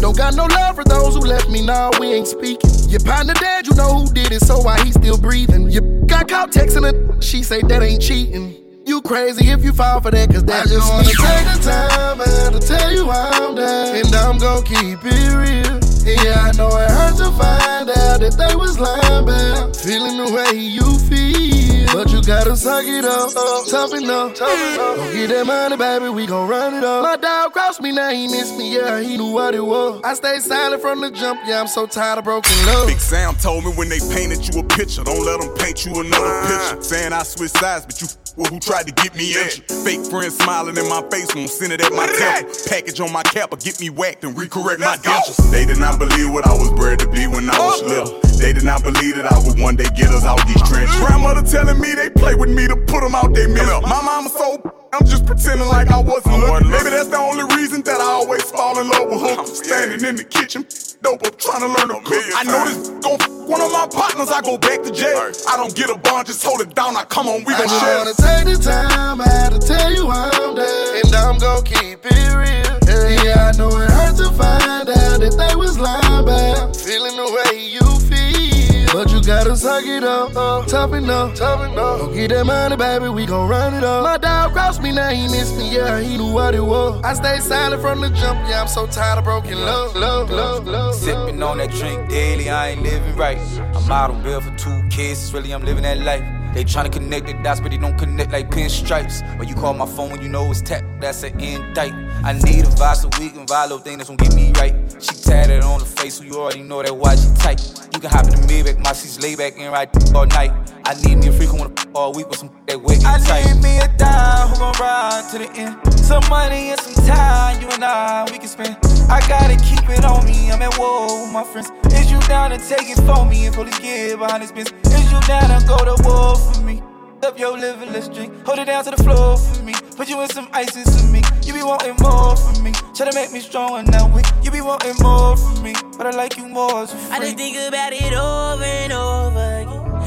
Don't got no love for those who left me, nah, we ain't speaking. Your partner dead, you know who did it, so why he still breathing? You got caught texting her, she say that ain't cheating. You crazy if you fall for that, cause that just wanna take the time man, to tell you I'm down. And I'm gon' keep it real. Yeah, I know it hurt to find out that they was lying about feeling the way you feel. But you gotta suck it up, tough enough, tough enough. Don't get that money, baby, we gon' run it up. My dog crossed me, now he missed me, yeah, he knew what it was. I stayed silent from the jump, yeah, I'm so tired of broken love.
Big Sam told me when they painted you a picture, don't let them paint you another picture. Ah. Saying I switched sides, but you with who tried to get me injured. Fake friends smiling in my face, won't send it at my temple. Package on my cap or get me whacked and recorrect my dentures. They did not believe what I was bred to be when I was little. They did not believe that I would one day get us out these trenches. Grandmother telling me they play with me to put them out they middle. My mama so I'm just pretending like I wasn't looking. Maybe that's the only reason that I always fall in love with hookers. Standing in the kitchen, dope up, trying to learn to cook. I know this gon' f- one of my partners, I go back to jail. I don't get a bond, just hold it down. I come on, we
I
gon'
just
share.
wanna take the time out to tell you I'm down, and I'm gon' keep it real. Yeah, yeah, I know it hurt to find out that they was lying about feeling the way you feel, but you gotta suck it up, uh, tough enough, tough enough. Don't get that money, baby, we gon' run it up. My dog crossed me, now he missed me, yeah, he knew what it was. I stayed silent from the jump, yeah, I'm so tired of broken love, love, love, love.
Sipping on that drink daily, I ain't living right. I'm out on bill for two kids, really I'm living that life.
They tryna connect the dots, but they don't connect like pinstripes. Or you call my phone when you know it's tap, that's an indict. I need a vibe so we can vibe, little thing that's gonna get me right. She tatted on the face, so you already know that why she tight. You can hop in the Maybach, my seats lay back and ride all night. I need me a freak who wanna all week with some that and
I
tight.
need me a dime who gon' ride to the end. Some money and some time, you and I, we can spend. I gotta keep it on me, I'm at war with my friends. Is you down to take it for me and police get behind this bitch? You down to go to war for me? Up your liver, let's drink. Hold it down to the floor for me. Put you in some ices for me. You be wanting more from me. Try to make me strong and now weak. You be wanting more from me. But I like you more as a
I just think about it over and over.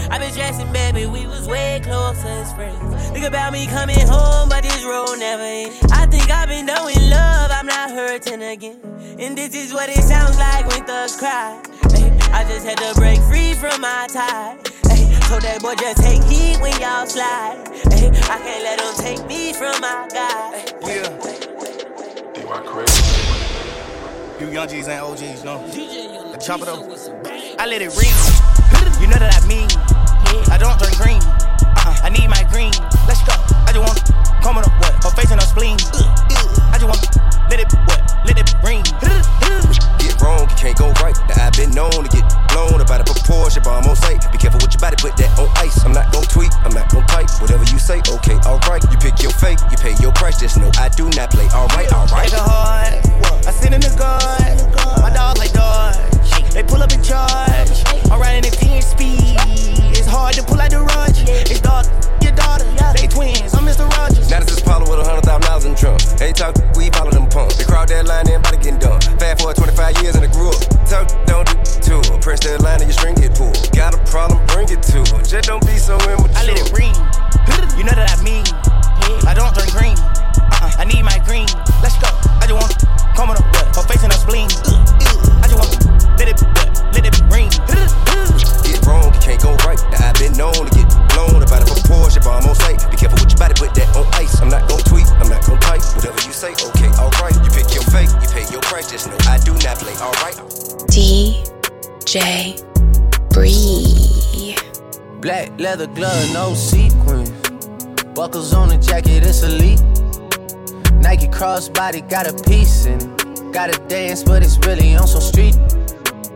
I been stressing, baby, we was way closer as friends. Think about me coming home, but this road never ends. I think I've been doing love, I'm not hurting again. And this is what it sounds like when thugs cry. Ay, I just had to break free from my tie. Ay, so that boy just take heat when y'all slide. Ay, I can't let him take me from my guy.
You young G's ain't OGs, no. The chopper though. I let it ring. You know that I mean. I don't drink green. Uh-uh. I need my green. Let's go. I just want coming up what? Her face and her spleen. I just want let it what? Let it ring.
Get wrong, can't go right. Now I've been known to get blown about a proportion, but I'm on sight. Be careful with your body, put that on ice. I'm not gon' tweet, I'm not gon' type. Whatever you say, okay, alright. You pick your fate, you pay your price. Just know I do not play. Alright, alright.
Nigga hard. I sit in the guard. My dog like Dodge. They pull up in charge. I'm riding at 10 speed. It's hard to pull out the rush. It's dog, your daughter. They twins. I'm Mr. Rogers.
Now this is Paulo with a hundred thousand miles in the trunk. Ain't talk, we follow them pumps. They crowd that line, everybody getting done. Fast forward 25 years and I grew up. Talk, don't do too. Press that line and your string get pulled. Got a problem, bring it to her. Just don't be so immature.
I let it ring. You know that I mean. I don't drink green. Uh-uh. I need my green. Let's go. I just want coming up? Her face and her spleen. I just want let it let it ring.
Get wrong, you can't go right. Now I've been known to get blown about a proportion, but I'm on sight. Be careful with your body, put that on ice. I'm not gon' tweet, I'm not gon' type. Whatever you say, okay, alright. You pick your fate, you pay your price. Just know I do not play, alright.
DJ Bree.
Black leather glove, no sequins. Buckles on the jacket, it's elite. Nike crossbody got a piece in it. Gotta dance, but it's really on some street.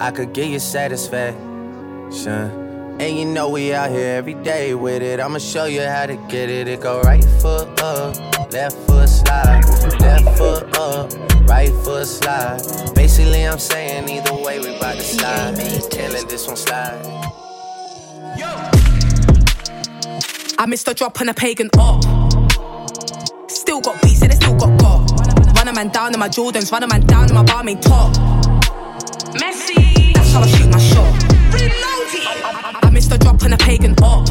I could get you satisfaction. And you know we out here every day with it. I'ma show you how to get it. It go right foot up, left foot slide, left foot up, right foot slide. Basically, I'm saying either way we bout to slide. Can't let this one slide.
I missed a drop on a pagan up. Still got beats and it still got got. Run a man down in my Jordans, run a man down in my barmaid top. Messi, how I shoot my shot. I, I missed a drop on a pagan up.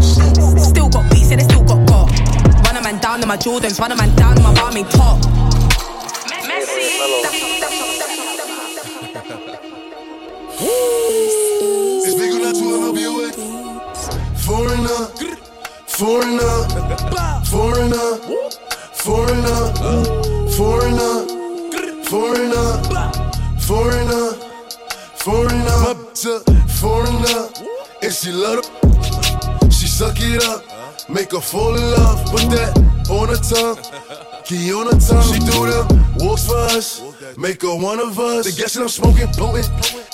Still got beats and it still got got. Run a man down in my Jordans, run a man down in my barmaid top.
It's big that to LBOA. Foreigner, foreigner, foreigner, foreigner, foreigner, foreigner, foreigner, foreigner, my bitch a foreigner, and she love it. She suck it up, make her fall in love. Put that on her tongue. Key on her tongue, she do them walks for us, make her one of us. They guessing I'm smoking, potent,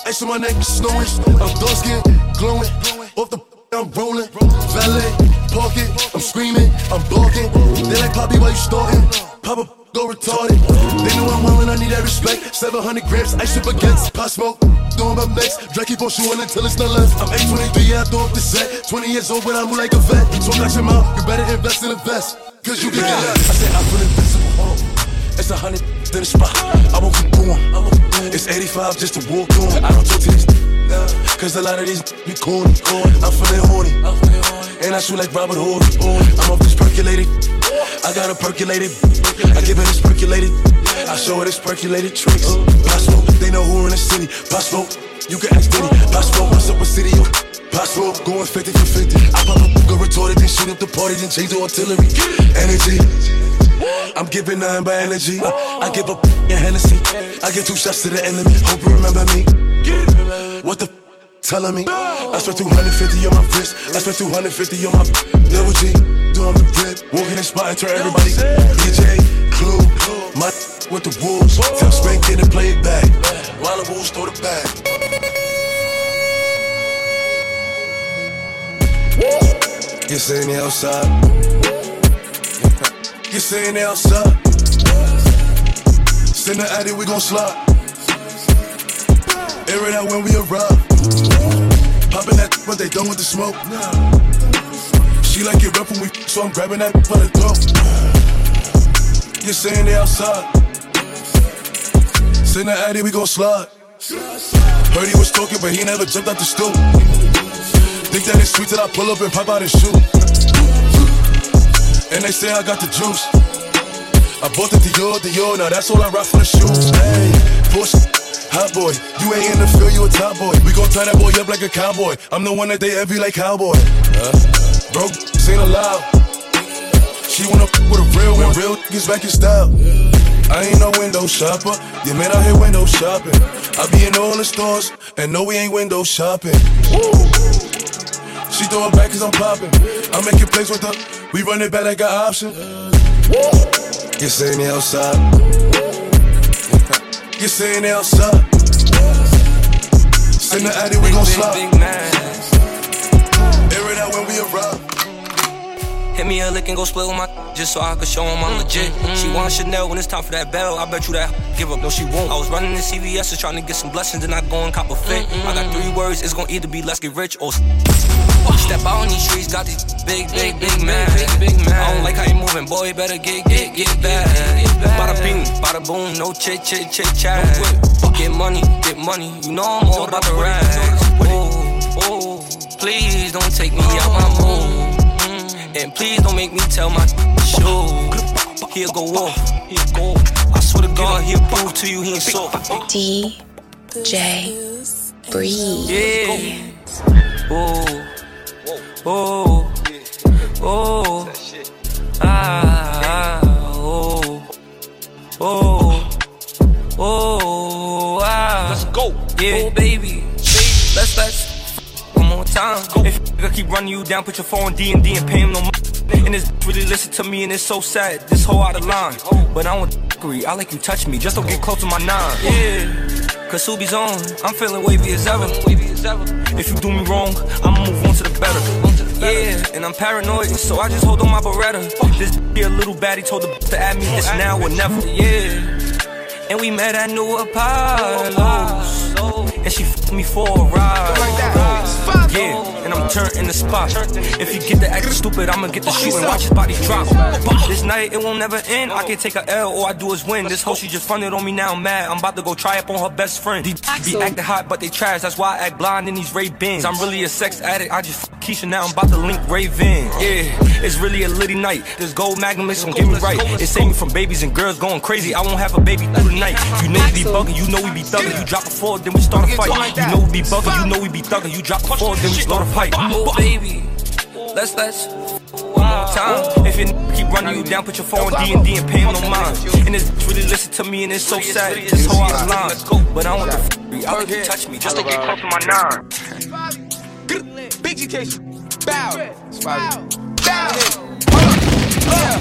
ice on my neck, snowing. I'm dark skin, glowing, off the I'm rolling, valet, parking, I'm screaming, I'm blocking. They like Poppy, why you starting? Papa, go retarded. They know I'm wild and I need that respect. 700 grams, ice up against pot smoke. Doing my next, Drake keep on shooting until it's not left. I'm 823, yeah, I throw up the set. 20 years old, but I move like a vet. So got your mouth, you better invest in a vest. Cause you can get left. I said feeling invincible, hold on. It's a hundred to the spot. I won't keep going. It's 85 just to walk on. I don't talk to these. Cause a lot of these be corny. I'm feeling horny. And I shoot like Robert Horry. I'm off this percolated. I got a percolated. I give it this percolated. I show it percolated tricks. Possible, they know who in the city. Possible, you can ask Diddy. Possible, what's up with city? Possible, going 50 for 50. I pop up, go retorted, then shoot up the party, then change the artillery. Energy. I'm giving nothing but energy. I give up in Hennessy. I give two shots to the enemy. Hope you remember me. What the telling me? I spent 250 on my wrist. I spent 250 on my double G. Doing the grip. Walking in spot turn everybody. DJ, Clue. My with the wolves. Tell Spank get and play it back. While the wolves throw the bag. Get sitting outside. You saying sitting outside. Send the addy, we gon' slide. Air it out when we arrive. Popping that when they done with the smoke. She like it rough when we, so I'm grabbing that for the throat. You're saying they outside. Send the addy, we gon' slide. Heard he was talking, but he never jumped out the stool. Think that it's sweet till I pull up and pop out and shoot. And they say I got the juice. I bought the Dior, Dior, now that's all I rock for the shoes. Hey, push, hot boy, you ain't in the field, you a top boy. We gon' tie that boy up like a cowboy. I'm the one that they envy like cowboy. Uh, broke, ain't allowed. She wanna f with a real one, real niggas back in style. I ain't no window shopper, you man out here window shopping. I be in all the stores, and no, we ain't window shopping. Woo. She throw it back cause I'm popping. I'm making plays with her, we run it back like an option. You saying they outside? You saying they outside? Send the addy, we gon' slide. Air it out when we arrive.
Hit me a lick and go split with my just so I could show him I'm legit. She want Chanel when it's time for that bell. I bet you that give up. No, she won't. I was running the CVS and trying to get some blessings, and I go and cop a fit. I got three words. It's gonna either be let's get rich or step out on these streets. Got these big, big, big man. Big, big man. I don't like how you moving, boy. Better get, get, get back. Bada bing, bada boom. No chit, chit, chit, chat. Get money, get money. You know I'm all about the rags. Oh, oh, please don't take me out my mood. And please don't make me tell my show. He'll go off. He'll go. I swear to God, he'll prove to you he ain't soft.
DJ Bree.
Yeah. Oh. Oh. Oh. Ah. Oh. Oh. Oh. Ah. Let's go. Yeah, baby. Let's let's one more time. If nigga keep running you down, put your phone D and D and pay him no money. And this really listen to me and it's so sad. This whole out of line. But I don't agree. I like you touch me. Just don't get close to my nine. Yeah. Cause Subi's on. I'm feeling wavy as ever. If you do me wrong, I'ma move on to the better. Yeah, and I'm paranoid, so I just hold on my Beretta. This be a little baddie told the to add me. It's now or never. Yeah. And we met at New Apollo's. And she f me for a ride. Yeah, and I'm turned in the spot. If you get the acting stupid, I'ma get the shoot and watch his body drop. This night, it won't never end. I can take a L, all I do is win. This hoe, she just fronted on me now, I'm mad. I'm about to go try up on her best friend. Be acting hot, but they trash. That's why I act blind in these Ray-Bans. I'm really a sex addict. I just f Keisha now. I'm about to link Raven. Yeah, it's really a litty night. This gold magnum is gonna get me right. It saved me from babies and girls going crazy. I won't have a baby through the night. You know we be bugging, you know we be thugging. You drop a four, then we start a fight. You know we be bugging, you know we be thugging. You drop a four, then we start a fight. Oh, baby. Let's let's one more time. If you keep running you down, put your phone D and D and pay him no mind. And this bitch really listen to me and it's so sad. This whole out of line. But I want the f- I like you touch me just to get close to my nine.
Big GK. Bow. Bow. Bow.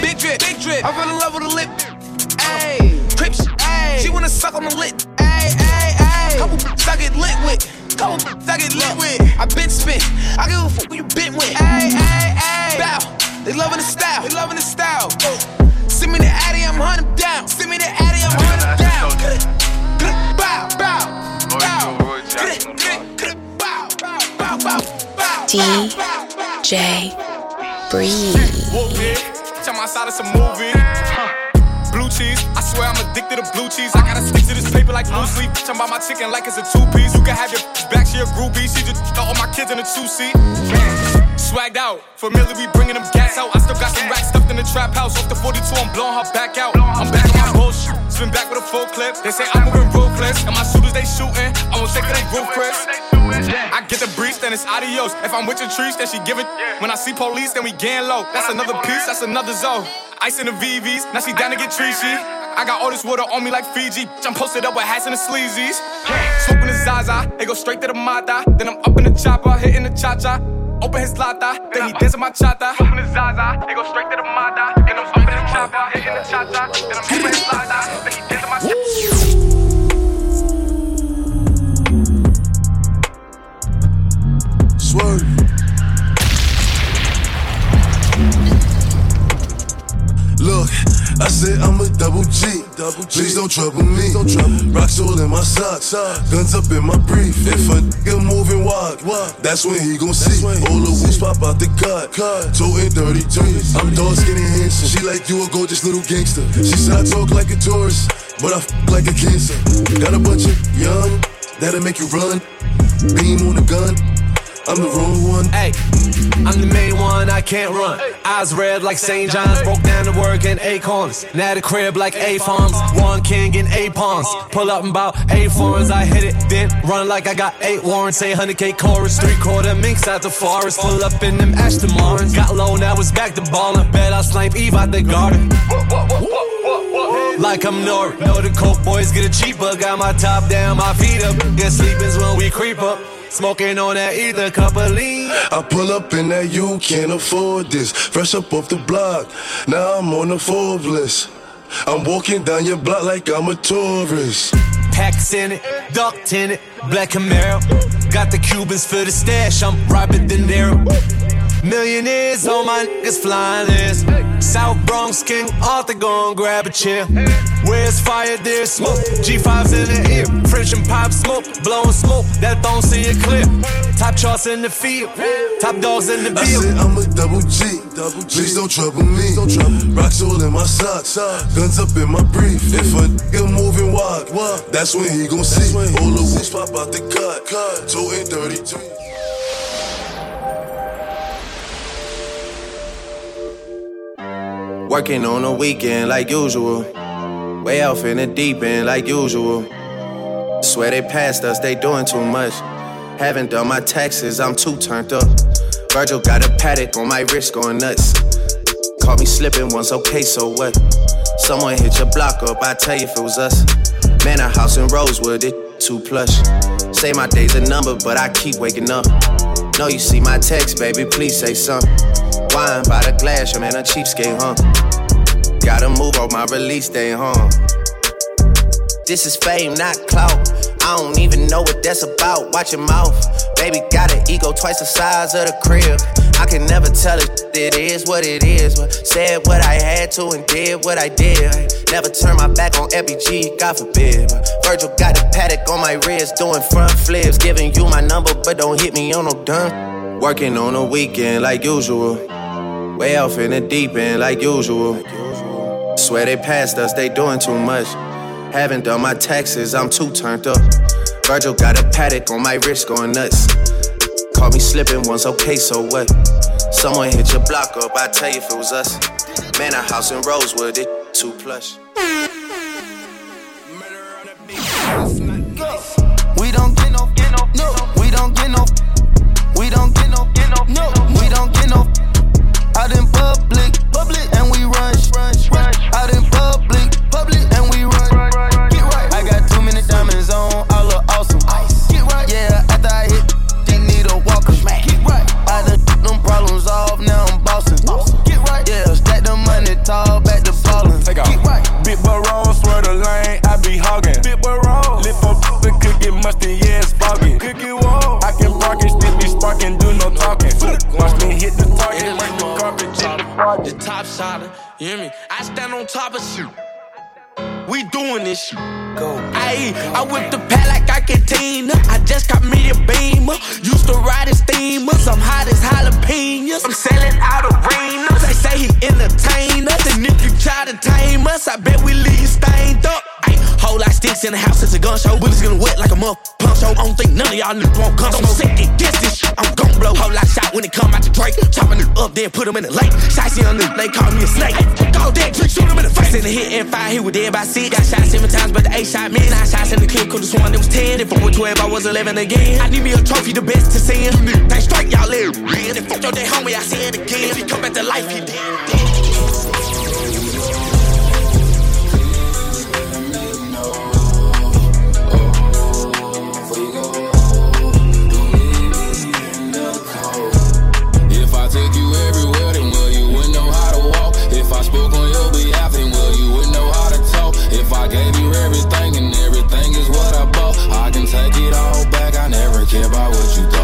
Big drip. Big drip. I fell in love with a lip. Ayy. Crips. Ayy. She wanna suck on the lip. Ayy. Ayy. Ayy. Couple bitches I get lit with. Couple bitches I get lit with. I been spit. I give a fuck who you been with. Ayy. Ayy. Ayy. Bow. They loving the style. They loving the style. Oh. Send me the Addy, I'm hunting down. Send me the Addy, I'm hunting down. Bow. Bow. Bow. Bow. Bow. Bow. Bow.
DJ Bree.
Whoop it. Tell my side it's a movie. Swear I'm addicted to blue cheese. I gotta stick to this paper like blue sleep. Bitch, I'm by my chicken like it's a two piece. You can have your back, she a groupie. She just throw all my kids in a two seat. Swagged out, familiar, we bringing them gas out. I still got some racks stuffed in the trap house. Off the 42, I'm blowing her back out. I'm back on my bullshit, spin back with a full clip. They say I'm moving ruthless, and my shooters they shooting. I won't take they roof Chris. I get the breeze, then it's adios. If I'm with your trees, then she give it. When I see police, then we gang low. That's another piece, that's another zone. Ice in the VVs, now she down to get treachy. I got all this water on me like Fiji. I'm posted up with hats and the sleazies. Smoking the Zaza, they go straight to the Mata. Then I'm up in the chopper, hitting the cha cha. Open his lata, then he dance my chata. Smoking the Zaza, they go straight to the Mata. Then I'm up in the chopper, hitting the cha cha. Then I'm open his lata, then he dance my cha
Swerve. Look, I said I'm a double G. Please don't trouble me. don't Rocks all in my socks. Guns up in my brief. If a nigga moving wild, that's when he gon' see. All the whoops pop out the cut. Toting 33. I'm dark skinny handsome. She like you a gorgeous little gangster. She said I talk like a tourist, but I f like a cancer. Got a bunch of young that'll make you run. Beam on the gun. I'm the wrong one.
Hey, I'm the main one, I can't run. Eyes red like St. John's, broke down to work in acorns. Now the crib like A farms, one king in A pawns. Uh-huh. Pull up in about eight foreigns, I hit it, then run like I got eight warrants. Say 100k chorus, three quarter minks out the forest. Pull up in them Aston Martins. Got low, now it's back to ballin'. Bet I snipe Eve out the garden. Like I'm Nori. Know the coke boys get it cheaper. Got my top down, my feet up. Get sleepin's when we creep up. Smoking on that either cup of lean.
I pull up in that you can't afford this. Fresh up off the block, now I'm on the Forbes list. I'm walking down your block like I'm a tourist.
Packs in it, ducked in it, black Camaro. Got the Cubans for the stash, I'm Robert De Niro. Millionaires on my niggas flying list. South Bronx King Arthur gon' grab a chair. Where's fire, there's smoke. G5's in the ear. French and pop smoke, blowing smoke. That don't see it clear. Top charts in the field, top dogs in the field.
I said I'm a double G. Double G. Please don't trouble me. Don't trouble. Rocks all in my socks. Guns up in my brief. If a nigga moving wide, that's when he gon' see. All the whoops pop out the cut. Two Toting 33.
Working on a weekend like usual. Way off in the deep end like usual. Swear they passed us, they doing too much. Haven't done my taxes, I'm too turned up. Virgil got a Patek on my wrist going nuts. Caught me slipping once, okay, so what? Someone hit your block up, I tell you if it was us. Man, a house in Rosewood, it too plush. Say my day's a number, but I keep waking up. Know you see my text, baby, please say something. Wine by the glass, your man a cheapskate, huh? Gotta move on my release day, huh? This is fame, not clout. I don't even know what that's about. Watch your mouth. Baby got an ego twice the size of the crib. I can never tell it, it is what it is. But said what I had to and did what I did. Never turn my back on FBG, God forbid. Virgil got a Patek on my wrist, doing front flips. Giving you my number, but don't hit me on no done. Working on a weekend like usual. Way off in the deep end like usual. Swear they passed us, they doing too much. Haven't done my taxes, I'm too turned up. Virgil got a Patek on my wrist going nuts. Caught me slipping once, okay, so what? Someone hit your block up, I tell you if it was us. Man, a house in Rosewood, it too plush.
We don't get no, no. We don't get no, we don't get no, no. We don't get no. Out in public, public, and we run, run, run. Out in public, public, and we run. Get right. I got too many diamonds on, I look awesome. Get right. Yeah, after I hit, they need a walker. Get right. I done them problems off, now I'm bossing. Get right. Yeah, stack the money tall, back to ballin'.
Take off.
Get right.
Big boy roll, swear the lane, I be hogging. Big boy roll, lip up, the cookie musty, yeah, it's foggy. Cookie wall, Watch me hit the target, break the carpet,
The top shotter, you hear me? I stand on top of shit. We doing this shit. Go. Ayy, I whip the pad like I can teen. I just got me a beamer. Used to ride in steamers. I'm hot as jalapenos. I'm selling out arenas. They say he entertain us. And if you try to tame us, I bet we leave you stained up. Ay, whole lot sticks in the house, it's a gun show. Bullets gonna wet like a muff punch show. I don't think none of y'all niggas won't come. So sick against this shit. I'm gon' blow. Whole lot shot when it come out the Drake. Chopping it up, then put him in the lake. Shots on the they call me a snake. Go dead, trick, shoot him in the face. In the hit and fire, he was dead by six. Got shot seven times, but the eight shot me. Nine shots in the clip, could've sworn it was ten. If I was 12, I was 11 again. I need me a trophy, the best to see him. They strike y'all live. And fuck your day homie, I see it again. If he come back to life, he dead.
Care about what you thought.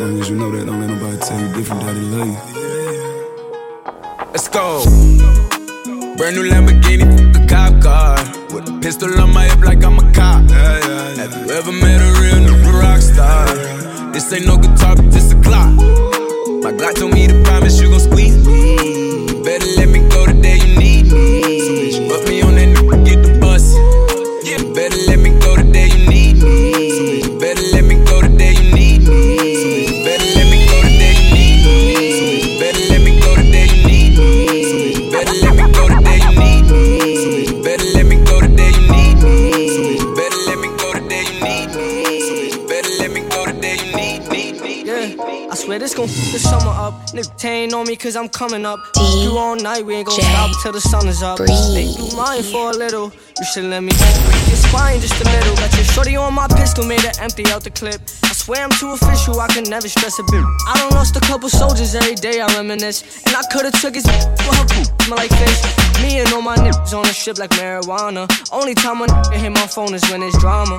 Long as you know that, don't let nobody tell you different that they love you.
Let's go. Brand new Lamborghini, a cop car. With a pistol on my hip like I'm a cop. Have you ever met a real nigga rock star? This ain't no guitar, but this a clock. My Glock told me to promise you gon' squeeze me. Better let me go the
summer up. Nigga
ain't on me cause I'm coming up. You all night, we ain't gon' stop till the sun is up. Make you mine for a little. You should let me break your spine just a little. Got your shorty on my pistol, made her empty out the clip. I swear I'm too official, I can never stress a bit. I don't lost a couple soldiers every day, I reminisce. And I could've took his for her poop, smell like fish. Me and all my niggas on a ship like marijuana. Only time I hit my phone is when it's drama.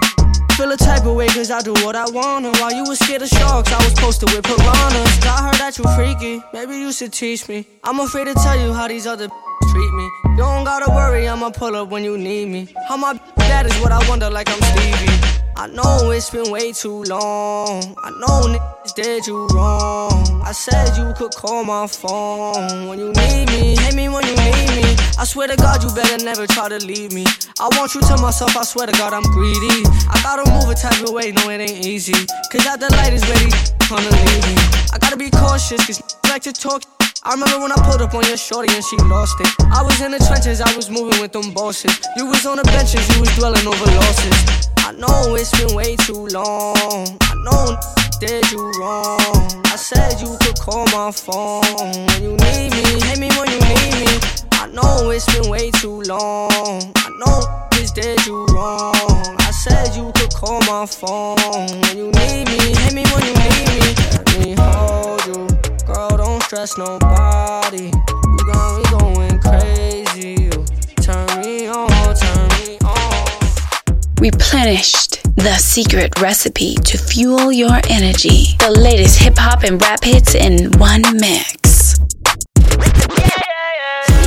Feel a type of way cause I do what I wanna. While you was scared of sharks, I was posted with piranhas. I heard that you freaky, maybe you should teach me. I'm afraid to tell you how these other treat me. You don't gotta worry, I'ma pull up when you need me. How my that is what I wonder, like I'm Stevie. I know it's been way too long. I know niggas did you wrong. I said you could call my phone when you need me. Hit me when you need me. I swear to God, you better never try to leave me. I want you to myself, I swear to God, I'm greedy. I gotta move a type of way, no, it ain't easy. Cause after the light is ready, to leave me. I gotta be cautious, cause like to talk. I remember when I pulled up on your shorty and she lost it. I was in the trenches, I was moving with them bosses. You was on the benches, you was dwelling over losses. I know it's been way too long. I know did you wrong. I said you could call my phone when you need me. Hit me when you need me. I know it's been way too long. I know this did you wrong. I said you could call my phone when you need me. Hit me when you need me. Let me hold you. Girl, don't stress nobody. You got me going crazy. You turn me on, turn me on.
replenished the secret recipe to fuel your energy. The latest hip hop and rap hits in one mix.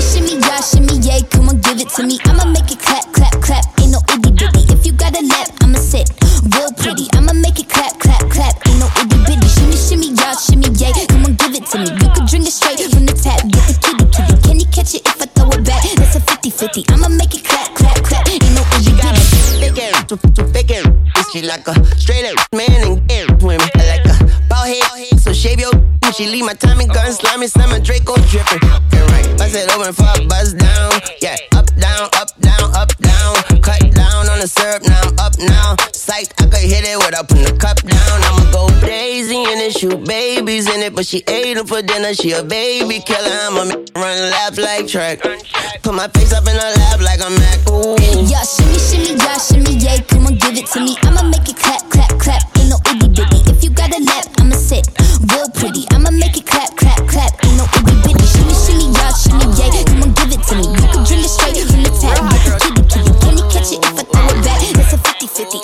Shimmy, yeah, shimmy, yay, come on, give it to me. I'ma make it clap, clap, clap. Ain't no itty bitty. If you got a lap, I'ma sit real pretty. I'ma make it clap, clap, clap. Ain't no itty bitty. Shimmy, shimmy, yeah, shimmy, to me. You can drink it straight from the tap, get the kitty, kitty. Can you catch it if I throw it back? That's a 50 50. I'ma make it clap, clap, clap. Ain't no itty bitty.
Thick air, too, too thick air. She like a straight up man and air women. I like a bald head, so shave your. She leave my timing gun slimy, summer Draco dripping. Right, bust it open for a buzz down. Yeah, up, down, up, down, up, down. Cut down on the syrup, now I'm up now. Sight, I could hit it without putting the cup down. Go crazy in it, shoot babies in it. But she ate them for dinner, she a baby killer. I'ma run laps like track. Put my face up in her lap like I'm Mac. Ooh.
Yeah, shimmy, shimmy, yeah, shimmy, yeah. Come on, give it to me. I'ma make it clap, clap, clap. Ain't no itty bitty. If you got a lap, I'ma sit real pretty. I'ma make it clap, clap, clap. Ain't no itty bitty. Shimmy, shimmy, yeah, shimmy, yeah. Come on, give it to me. You can drink it straight from the tap. Kitty, kitty. Can you catch it if I throw it back? That's a 50 50.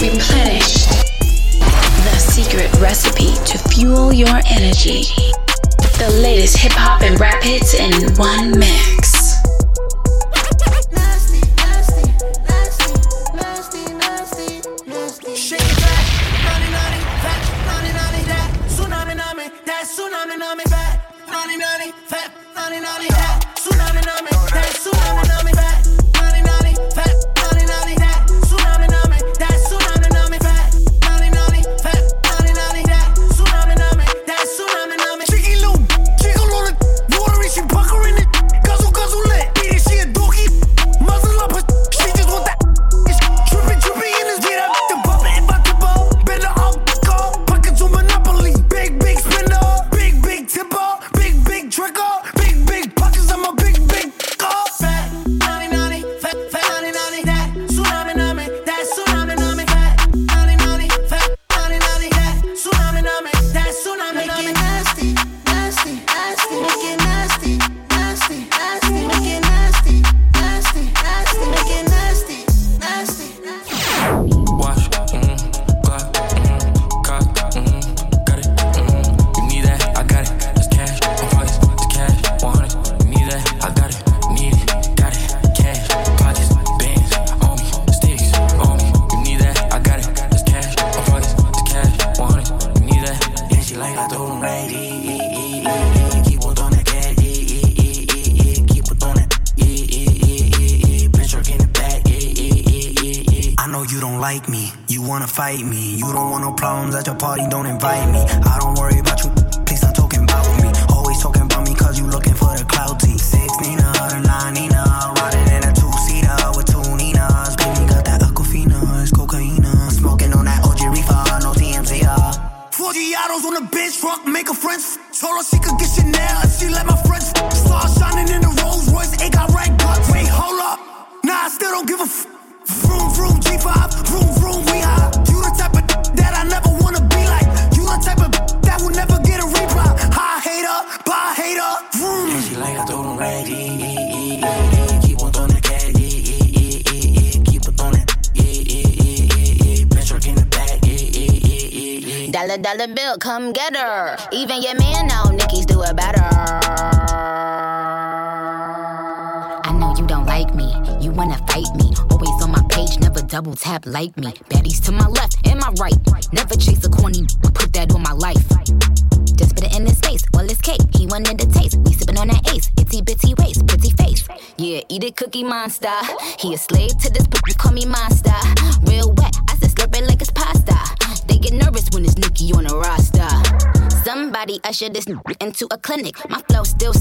Replenished. The secret recipe to fuel your energy. The latest hip hop and rap hits in one mix.
Tsunami, fat, tsunami, that. Tsunami, that. Tsunami, that. Tsunami, that. Like
me. Baddies to my left and my right. Never chase a corny, put that on my life. Just put it in his face, all his cake. He wanted the taste. We sippin' on that ace, itsy bitsy waist, pretty face. Yeah, eat it, cookie monster. He a slave to this, but you call me monster. Real wet, I said slurp it like it's pasta. They get nervous when it's Nicki on the roster. Somebody usher this into a clinic. My flow still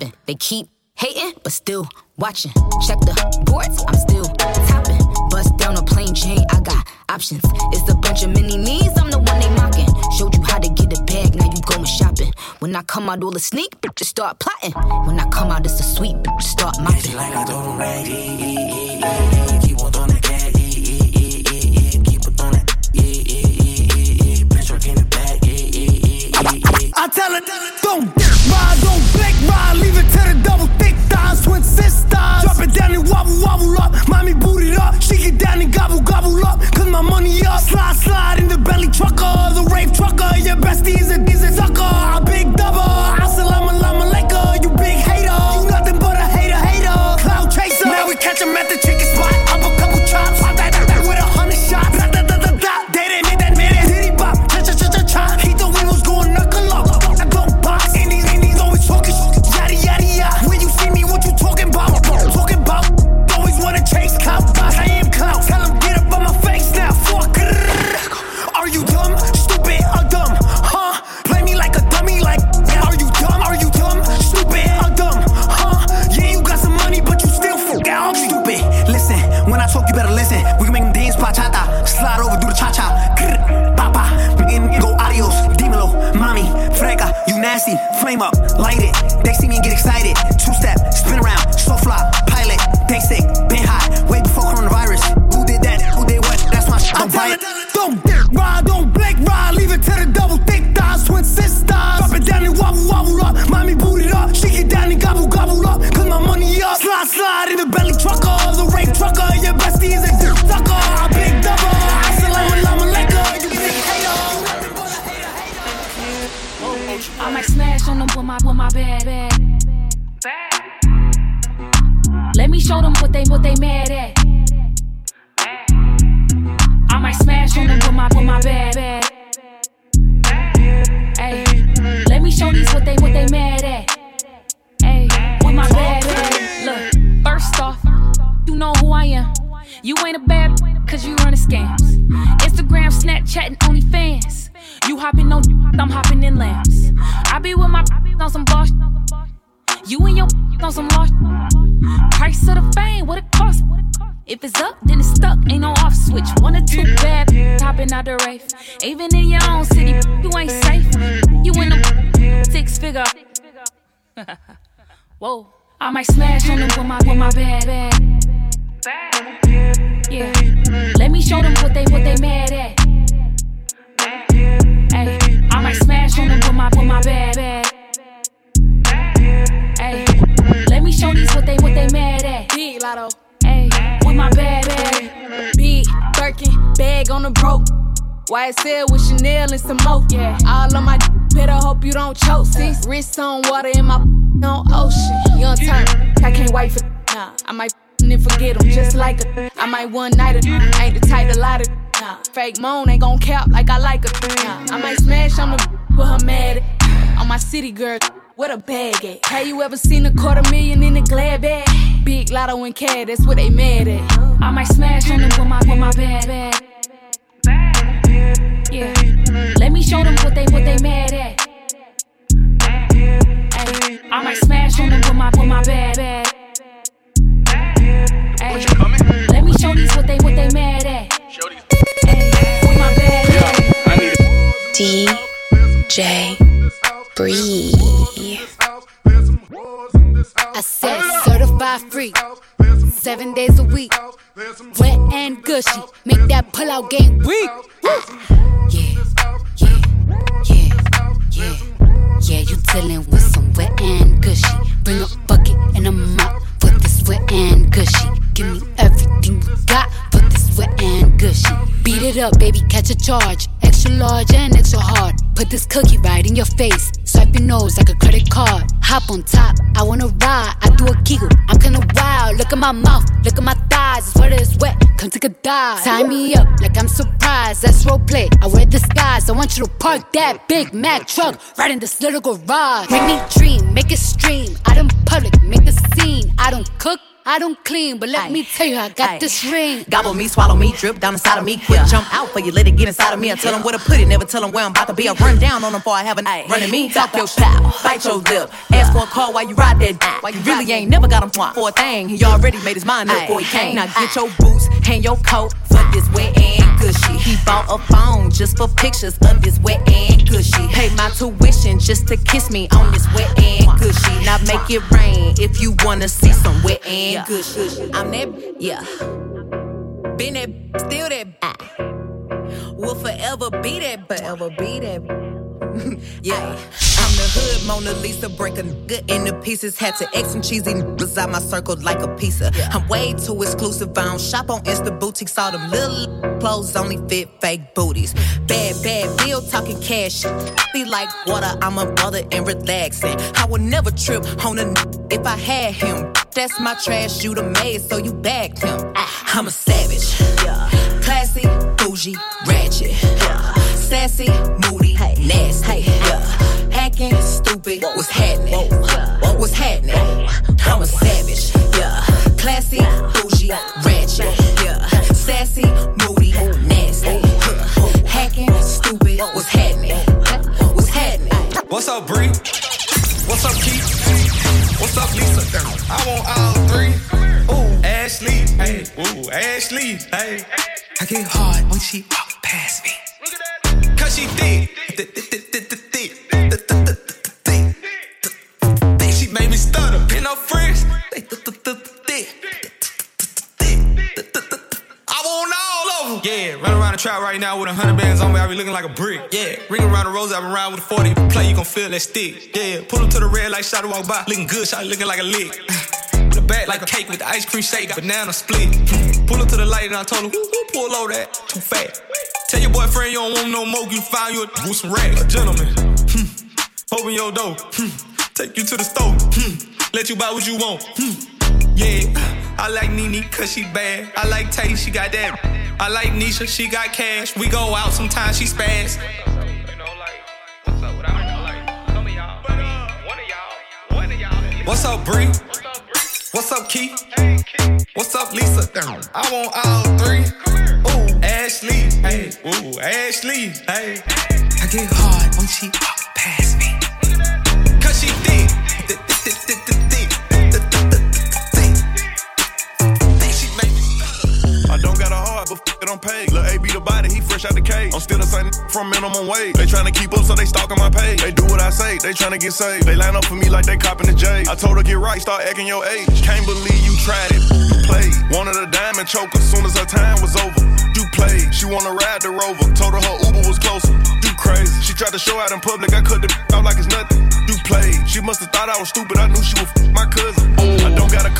I'm. They keep hating, but still watching. Check the boards, I'm still topping. Bust down a plain chain, I got options. It's a bunch of mini me's, I'm the one they mocking. Showed you how to get a bag, now you going shopping. When I come out all the sneak, just start plotting. When I come out, it's a sweep, just start mopping.
Yeah, she like I yeah, yeah. Keep on yeah, yeah. Keep on throwing it, yeah, yeah, yeah, yeah, yeah. Bench truck in the back, yeah, yeah, yeah, yeah, yeah.
I tell her, don't ride, don't blink, ride, leave it to the double thick thighs, twin sisters. Drop it down and wobble, wobble up. Mommy boot it up. She get down and gobble, gobble up. Cause my money up. Slide, slide in the belly trucker, the rave trucker. Your bestie is a, is sucker. A big double. Assalamu alaikum, you big hater. You nothing but a hater, hater. Cloud chaser. Now we catch him at the chicken they what they
mad at. I might smash on them with my with my bad bag. Hey, let me show these what they what they mad at. Hey, with my bad bag. Look, first off, you know who I am. You ain't a bad cause you running scams. Instagram, Snapchat, and OnlyFans. You hopping on, I'm hopping in lamps. I be with my on some boss. You and your on some lost. Price of the fame, what it cost? If it's up, then it's stuck. Ain't no off switch. One or two bad hopping out the rave. Even in your own city, you ain't safe. You in a six figure. Whoa, I might smash on them with my with my bad bag. Yeah, let me show them what they what they mad at. Hey, I might smash on them with my with my bad bag. They mad at. Big lotto. Hey, with my bad bag. Big Birkin bag on the broke. YSL with Chanel and some more. Yeah, all on my d- better hope you don't choke. sis. Wrist on water in my on ocean. Young turn, I can't wait for nah. I might and forget them. Just like a, I might one night her. Ain't the type to lie to. Nah. Fake moan ain't gon' cap like I like a. Nah. I might smash on the with her mad. On my city girl, what a bag at. Have you ever seen a quarter million in a glad bag? Big lotto and cat, that's what they mad at. I might smash on them with my, with my bad bag. Yeah, let me show them what they what they mad at. Ay, I might smash on them with my with my bad bag. Ay, let me show these what they what they mad at. Ay, with my bad bag.
DJ Bree.
I said certified free, seven days a week, wet and gushy, make that pull out game weak. Yeah, yeah, yeah, yeah, yeah. You dealing with some wet and gushy. Bring a bucket and a mop for this wet and gushy. Give me everything you got for this wet and gushy. Beat it up, baby, catch a charge. Extra large and extra hard. Put this cookie right in your face. Swipe your nose like a credit card. Hop on top, I wanna ride. I do a giggle, I'm kinda wild. Look at my mouth, look at my thighs. It's wet, it's wet. Come take a dive. Tie me up like I'm surprised. That's role play. I wear disguise. I want you to park that Big Mac truck right in this little garage. Make me dream, make it stream. I don't public, make the scene. I don't cook. I don't clean, but let me tell you, I got this ring.
Gobble me, swallow me, drip down inside of me. Quick jump out for you, let it get inside of me. I tell them where to put it, never tell them where I'm about to be. I run down on them before I have a night. Running me, talk your style, bite your lip. Ask for a call while you ride that. While you really ain't never got him for a thing. He already made his mind up before he came. Now get your boots, hang your coat fuck this wet and gushy. He bought a phone just for pictures of this wet and gushy. Pay my tuition just to kiss me on this wet and gushy. Now make it rain if you wanna see some wet and gushy. I'm that, yeah. Been that, still that. Will forever be that, but. forever be that. yeah, I'm the hood Mona Lisa, break a nigga into pieces. Had to X some cheesy niggas out my circle like a pizza. I'm way too exclusive. I don't shop on Insta boutiques. All them little clothes only fit fake booties. Bad, bad bill talking cash. Be like water, I'm a brother and relaxing. I would never trip on a n- if I had him. That's my trash, you the maid, so you bagged him. I'm a savage, Yeah. classy, bougie, ratchet, Yeah. sassy, moody, hey. nasty, yeah. acting stupid. What's happening? What's happening? I'm a savage, yeah. Classy,
up, Bree? What's up, Keith? What's up, Lisa? I want all three. Ooh, Ashley, hey, ooh, Ashley, hey. I get hard when she walk past me. Cause she thick. Thick, thick, thick, thick, thick, She made me stutter. And her friends, Yeah, run around the trap right now with a hundred bands on me. I be looking like a brick. Yeah, ring around the rose. I been around with a 40. Play, you gon' feel that stick. Yeah, pull up to the red light, shot walk by. Looking good, shot looking like a lick. The back like a cake with the ice cream shake, banana split. Pull up to the light and I told him, who, who pull over that? Too fat. Tell your boyfriend you don't want no more, you find you a some racks. A gentleman, hmm. open your door, hmm. take you to the store, hmm. let you buy what you want. Hmm. Yeah, I like Nene cause she bad. I like Tay, she got that. I like Nisha, she got cash. We go out sometimes, she spaz. What's up, Bree? What's up, Keith? What's up, Lisa? I want all three. Ooh, Ashley, hey, ooh, Ashley, hey. I get hard when she
heart, but f- it on pay. Lil' AB the body, he fresh out the cage. I'm still the same from minimum wage. They tryna keep up, so they stalking my page. They do what I say, they tryna get saved. They line up for me like they copping the J. I told her get right, start acting your age. Can't believe you tried it. You played. Wanted a diamond choker, as soon as her time was over. You played. She wanna ride the rover. Told her her Uber was closer. You crazy. She tried to show out in public, I cut the out like it's nothing. You played. She must have thought I was stupid. I knew she was my cousin. I don't got a cold, I'm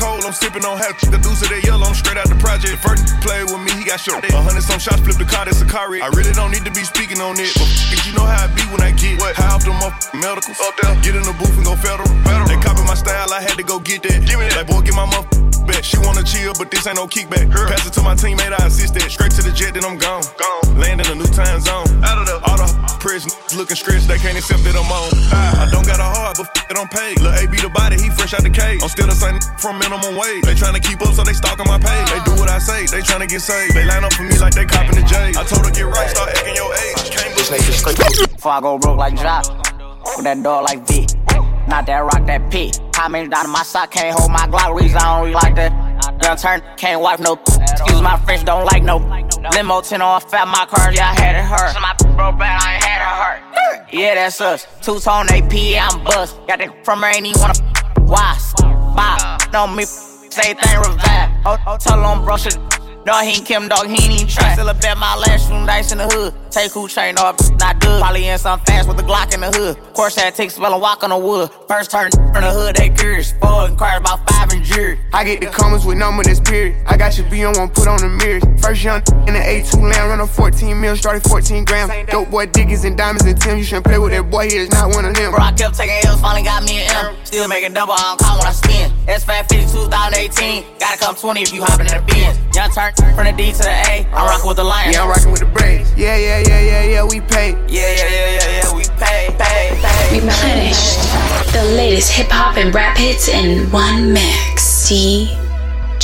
sipping on half. The deuce of that yellow, I'm straight out the project. First play with me, he got shot. A hundred some shots, flip the car, that's a car wreck. I really don't need to be speaking on it, but f- you know how I be when I get what? High off them up medicals. Up there. Get in the booth and go federal. federal. They copy my style, I had to go get that. Give me that. Like boy, get my muff
kickback. She wanna chill, but this ain't no kickback. Pass it to my teammate, I assist that. Straight to the jet, then I'm gone. Gone. Land in a new time zone. Out of the all the press looking stretched, they can't accept that I'm on. I, I don't got a heart, but f- it I'm paid. Lil' A be the body, he fresh out the cage. I'm still the same from minimum wage. They tryna keep up, so they stalking my page. They do what I say, they tryna get saved. They line up for me like they copping the J. I told her get right, start acting your age. Can't
Before I go broke like Jock, with that dog like V. Not that rock, that P. Comments down in my sock, can't hold my Glock, reason I don't really like that. Young turn, can't wipe no. Excuse my French, don't like no. Limo 10 on fat, my car, yeah, I had it hurt. My broke back, I ain't had it hurt. Yeah, that's us. Two tone AP, I'm bust. Got that from her, ain't even wanna. Why? Bop, know me, say thing revive. Oh, tell him, bro, shit. No, he ain't Kim, dog, he ain't even try. Still a bet my last room dice in the hood. Take who train up, not good. Probably in some fast with a Glock in the hood. Course had take spell and walk on the wood. First turn from the hood, they curious. Four inquiries about five and jury.
I get the comments with number that's period. I got your B on one, put on the mirrors. First young in the A2 land, run a 14 mil, started 14 grams. Dope boy Dickies and diamonds and Tim. You shouldn't play with that boy, he is not one of them.
Bro, I kept taking L's, finally got me an M. Still making double, I don't call when I spin. S550 2018. Gotta come 20 if you hopping in the Benz. Young turn from the D to the A. I'm rocking with the Lions.
Yeah, I'm rocking with the Braves. Yeah, yeah, yeah, yeah, yeah, we pay.
Yeah, yeah, yeah, yeah, yeah, we pay, pay, pay.
Replenished. The latest hip hop and rap hits in one mix.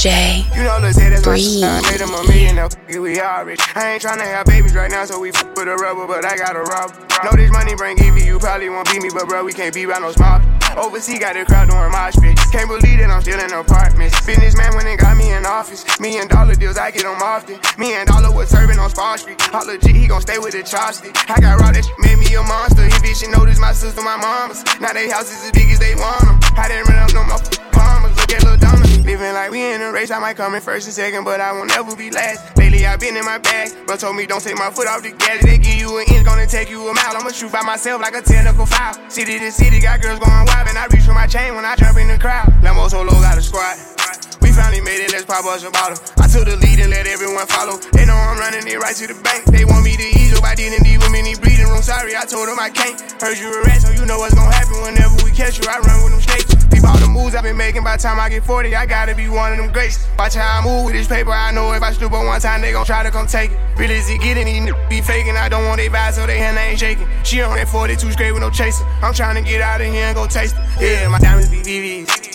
You know, let's say that's
Breathe.
I made him a million now. f- We all rich. I ain't tryna have babies right now, so we f- with a rubber, but I got a rob. Know this money bring Evie, you probably won't beat me, but bro, we can't be by no small. Overseas got the crowd doing my shit. Can't believe that I'm still in apartments. Businessman when they got me in office. Me and dollar deals, I get them often. Me and dollar was serving on Spar Street. All legit, he gon' stay with the chopstick. I got raw, that shit made me a monster. He bitch, you notice my sister, my mamas. Now they houses as big as they want them. I didn't run up no more farmers. Look at Lil Donna. Living like we in a race, I might come in first and second, but I won't never be last. Lately, I've been in my bag, but told me don't take my foot off the gas. They give you an inch, gonna take you a mile. I'ma shoot by myself like a technical foul. City to city, got girls going wild, and I reach for my chain when I jump in the crowd. Lambo solo got a squad. We finally made it, let's pop us a bottle. I took the lead and let everyone follow. They know I'm running it right to the bank. They want me to ease up, I didn't even many bleeding room. Sorry, I told them I can't. Heard you a rat, so you know what's gonna happen whenever we catch you. I run with them making by the time I get 40. I gotta be one of them greats. Watch how I move with this paper. I know if I stoop on one time, they gon' try to come take it. Really, is it getting these niggas be faking? I don't want they vibe, so they hand ain't shaking. She on that 42 straight with no chaser. I'm trying to get out of here and go taste it. Yeah, my diamonds be VVs.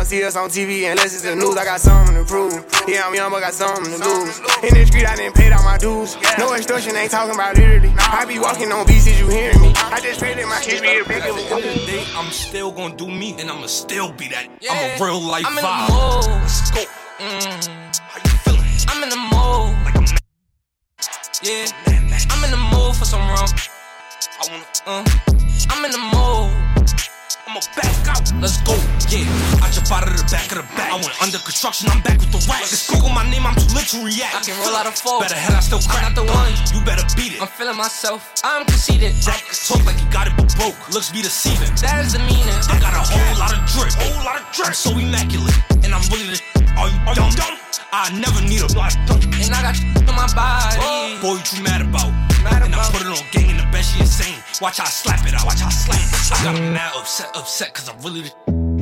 They don't wanna see us on TV unless it's the news. I got something to prove. Yeah, I'm young, but I got something to lose. In the street, I didn't pay all my dues. No extortion, ain't talking about literally. I be walking on beats, is you hearing me? I just pray that my kids be a big
At the end of the day, I'm still gonna do me, and I'ma still be that. I'm a real life
I'm in the
vibe.
mood.
Let's go.
Mm. I'm in the mood. Like a man. Yeah, man I'm in the mood for some rum.
I wanna,
uh, I'm in the mood.
I'ma back out. Let's go. Yeah, I jump out of the back of the back. I went under construction, I'm back with the wax. Let's Google my name, I'm too lit to react.
I can roll out a four.
Better head, I still crack.
I'm not the one.
You better beat it.
I'm feeling myself. I'm conceited.
Jack talk like he got it, but broke. Looks be deceiving.
That is the meaning.
I got a whole lot of drip. Whole lot of drip. I'm so immaculate, and I'm really the. Are you dumb? I never need a block.
And I got in my body.
Boy, you mad about? And I put it on gang in the bed, she insane. Watch how I slap it out. Watch how I slap it. I got him mm. mad, upset, upset, cause I'm really the.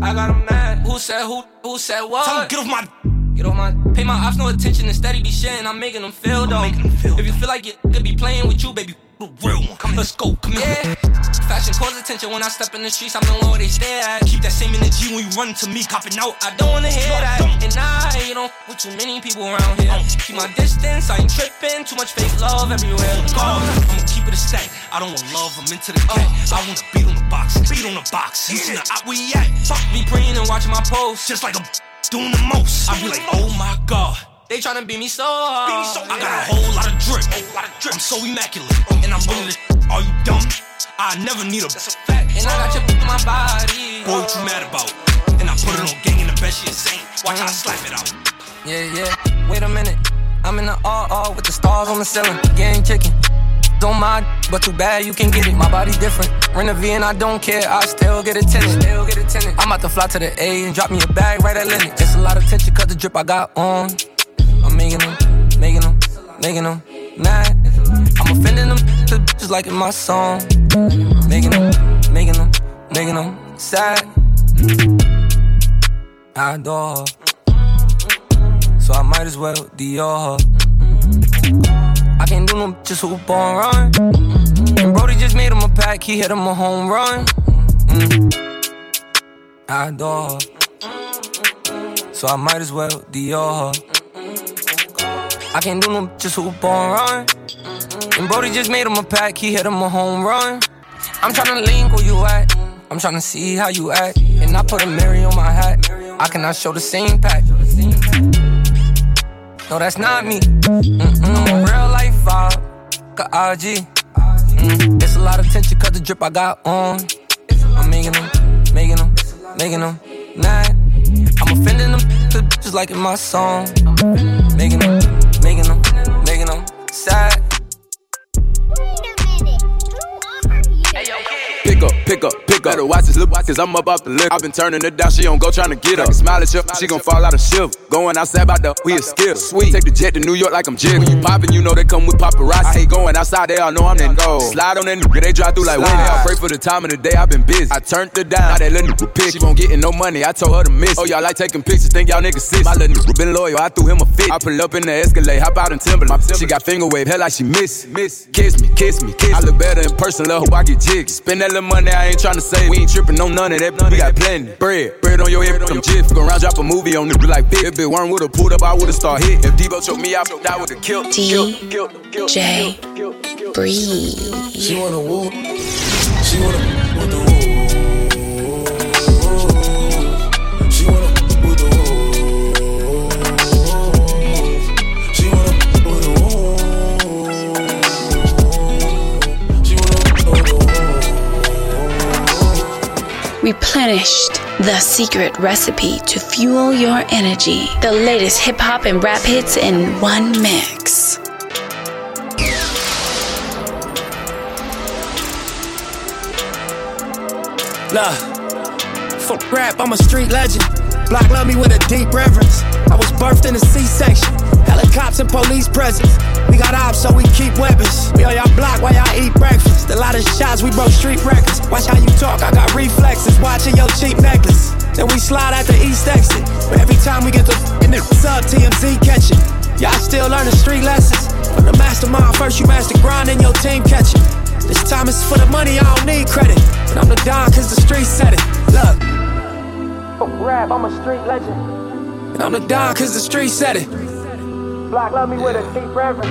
I got him mad. Who said who? Who said what?
Tell him get off my.
Get on my. Pay my ops no attention and steady be shitting. I'm making them feel though. if you feel like it could be playing with you, baby,
real one. Come let's go. Come
yeah.
here.
Fashion calls attention when I step in the streets. I'm the one they stare at.
Keep that same energy when you run to me, copping out.
I don't wanna hear that. And I don't with too many people around here. Keep my distance. I ain't tripping. Too much fake love everywhere.
I'ma keep it a stack. I don't want love. I'm into the cat. I wanna beat on the box. Beat on the box. You see the out you at?
Fuck me praying and watching my posts.
Just like a doing the most. I be like, oh my god.
They tryna beat me so hard.
Beat me so I got a whole lot of drip. Whole lot of drip. I'm so immaculate, oh, and I'm the- Are you dumb? I never need a. That's a fact.
And I got your in my body.
Boy, what you mad about? And I put it on gang in the bed, she insane. Watch how I slap it out.
Yeah, yeah. Wait a minute. I'm in the RR with the stars on the ceiling. Getting chicken. Don't mind, but too bad you can get it. My body's different. Rent a V and I don't care. I still get a tenant. Still get a tenant. I'm about to fly to the A and drop me a bag right at Lenox. It's a lot of tension cause the drip I got on. Making them, making them, making them mad. I'm offending them just like in my song. Making them, making them, making them sad. I adore.
her, So I might as well Dior her. I can't do no bitches who born run. And Brody just made him a pack, he hit him a home run. I adore her. So I might as well Dior I can't do no bitches who born run. And Brody just made him a pack, he hit him a home run. I'm tryna link where you at. I'm tryna see how you act. And I put a Mary on my hat. I cannot show the same pack. No, that's not me. Mm-mm, real life vibe, got IG. Mm, it's a lot of tension cause the drip I got on. I'm making them, making them, making them mad. I'm offending them just like in my song. Making them,
Pick up, pick up, pick up. Better watch this little cause I'm up off the liquor. i been turning it down, she don't go trying to get up. Smile at you, she gon' fall out of shiver. Going outside about the we a skill. Sweet, take the jet to New York like I'm jig. When you poppin', you know they come with paparazzi. I hate going outside, they all know I'm that go. Slide on that nigga, they drive through like wind. I pray for the time of the day, I've been busy. I turned her down, now that little nigga pick. She won't gettin' no money, I told her to miss. Oh, y'all like taking pictures, think y'all niggas sis. My little nigga been loyal, I threw him a fit. I pull up in the Escalade, hop out in Timberland. She got finger wave, hell like she miss. Miss, kiss me, kiss me, kiss me. I look better in person, love hope I get jiggy. Spend that little money, I ain't tryna save. We ain't trippin' on none of that, we got plenty. Bread, bread on your head, come jiff. Go around, drop a movie on nigga like big. If Big Worm would've pulled up, I would've started hit. If Debo choked me, I I would've killed.
DJ Bree.
She wanna woo. She wanna
Replenished the secret recipe to fuel your energy. The latest hip hop and rap hits in one mix.
Nah, fuck rap, I'm a street legend. Block love me with a deep reverence. I was birthed in a C-section. Helicopters and police presence. We got ops, so we keep weapons. We on y'all block while y'all eat breakfast. A lot of shots, we broke street records. Watch how you talk, I got reflexes. Watching your cheap necklace. Then we slide at the east exit. But every time we get to in the sub, TMZ catch it. Y'all still learning street lessons. From the mastermind, first you master grind and your team catch it. This time it's for the money, I don't need credit. And I'm the Don cause the street said it. Look. Fuck rap, I'm a street legend. And I'm the Don cause the street said it. Block love me with a deep reverence.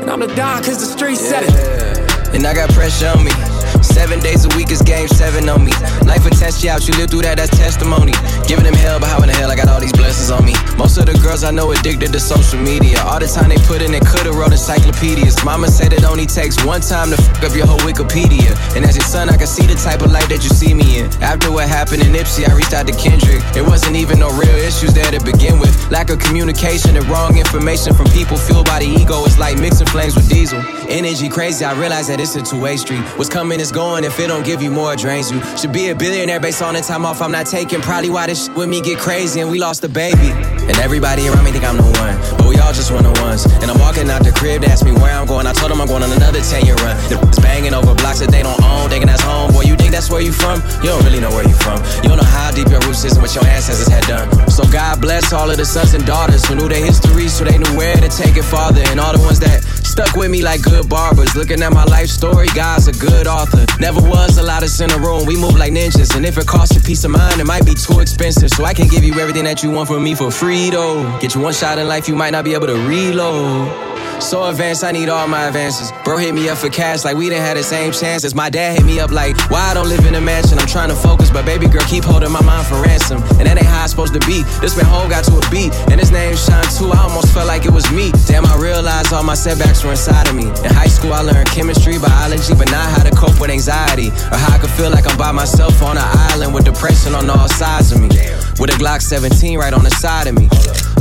And I'm the Don cause the streets said it.
And I got pressure on me. Seven days a week is game seven on me. Life will test you out, you live through that, that's testimony. Giving them hell, but how in the hell I got all these blessings on me? Most of the girls I know addicted to social media. All the time they put in, they could've wrote encyclopedias. Mama said it only takes one time to fuck up your whole Wikipedia. And as your son, I can see the type of life that you see me in. After what happened in Ipsy, I reached out to Kendrick. It wasn't even no real issues there to begin with. Lack of communication and wrong information from people fueled by the ego. It's like mixing flames with diesel. Energy crazy, I realize that it's a two-way street. What's coming is going, if it don't give you more, it drains you. Should be a billionaire based on the time off I'm not taking. Probably why this with me get crazy and we lost a baby. And everybody around me think I'm the one, but we all just one of ones. And I'm walking out the crib, they ask me where I'm going. I told them I'm going on another 10 year run. The banging over blocks that they don't own, thinking that's home. Boy, you that's where you from? You don't really know where you from. You don't know how deep your roots is and what your ancestors had done. So God bless all of the sons and daughters who knew their history, so they knew where to take it farther. And all the ones that stuck with me like good barbers. Looking at my life story, God's a good author. Never was a lot of in a room, we move like ninjas. And if it costs you peace of mind, it might be too expensive. So I can give you everything that you want from me for free, though. Get you one shot in life, you might not be able to reload. So advanced, I need all my advances. Bro hit me up for cash like we didn't have the same chances. My dad hit me up like, why I don't live in a mansion? I'm trying to focus, but baby girl keep holding my mind for ransom. And that ain't how it's supposed to be. This man whole got to a beat, and his name Shine too. I almost felt like it was me. Damn, I realized all my setbacks were inside of me. In high school, I learned chemistry, biology, but not how to cope with anxiety. Or how I could feel like I'm by myself on an island with depression on all sides of me. With a Glock 17 right on the side of me.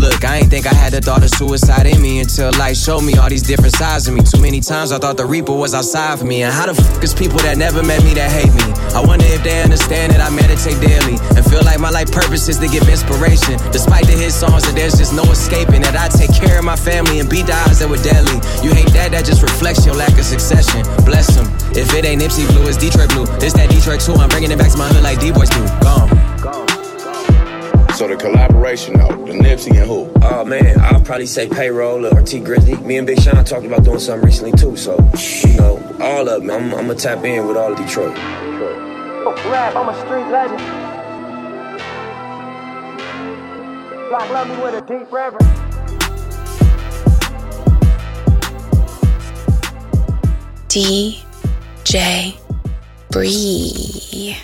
Look, I ain't think I had the thought of suicide in me until life showed me all these different sides of me. Too many times I thought the Reaper was outside for me. And how the fuck is people that never met me that hate me? I wonder if they understand that I meditate daily and feel like my life purpose is to give inspiration. Despite the hit songs, that there's just no escaping. That I take care of my family and beat the odds that were deadly. You hate that, that just reflects your lack of succession. Bless them. If it ain't Nipsey Blue, it's Detroit Blue. This that Detroit too. I'm bringing it back to my hood like D-Boys do. Gone.
So the collaboration though, the Nipsey and who?
Oh man, I'll probably say payroll or Tee Grizzley. Me and Big Sean talked about doing something recently too. So you know, all of them. I'm, I'm gonna tap in with all of Detroit.
Oh, rap, I'm a street legend. Black love me with a deep reverence.
DJ Bree.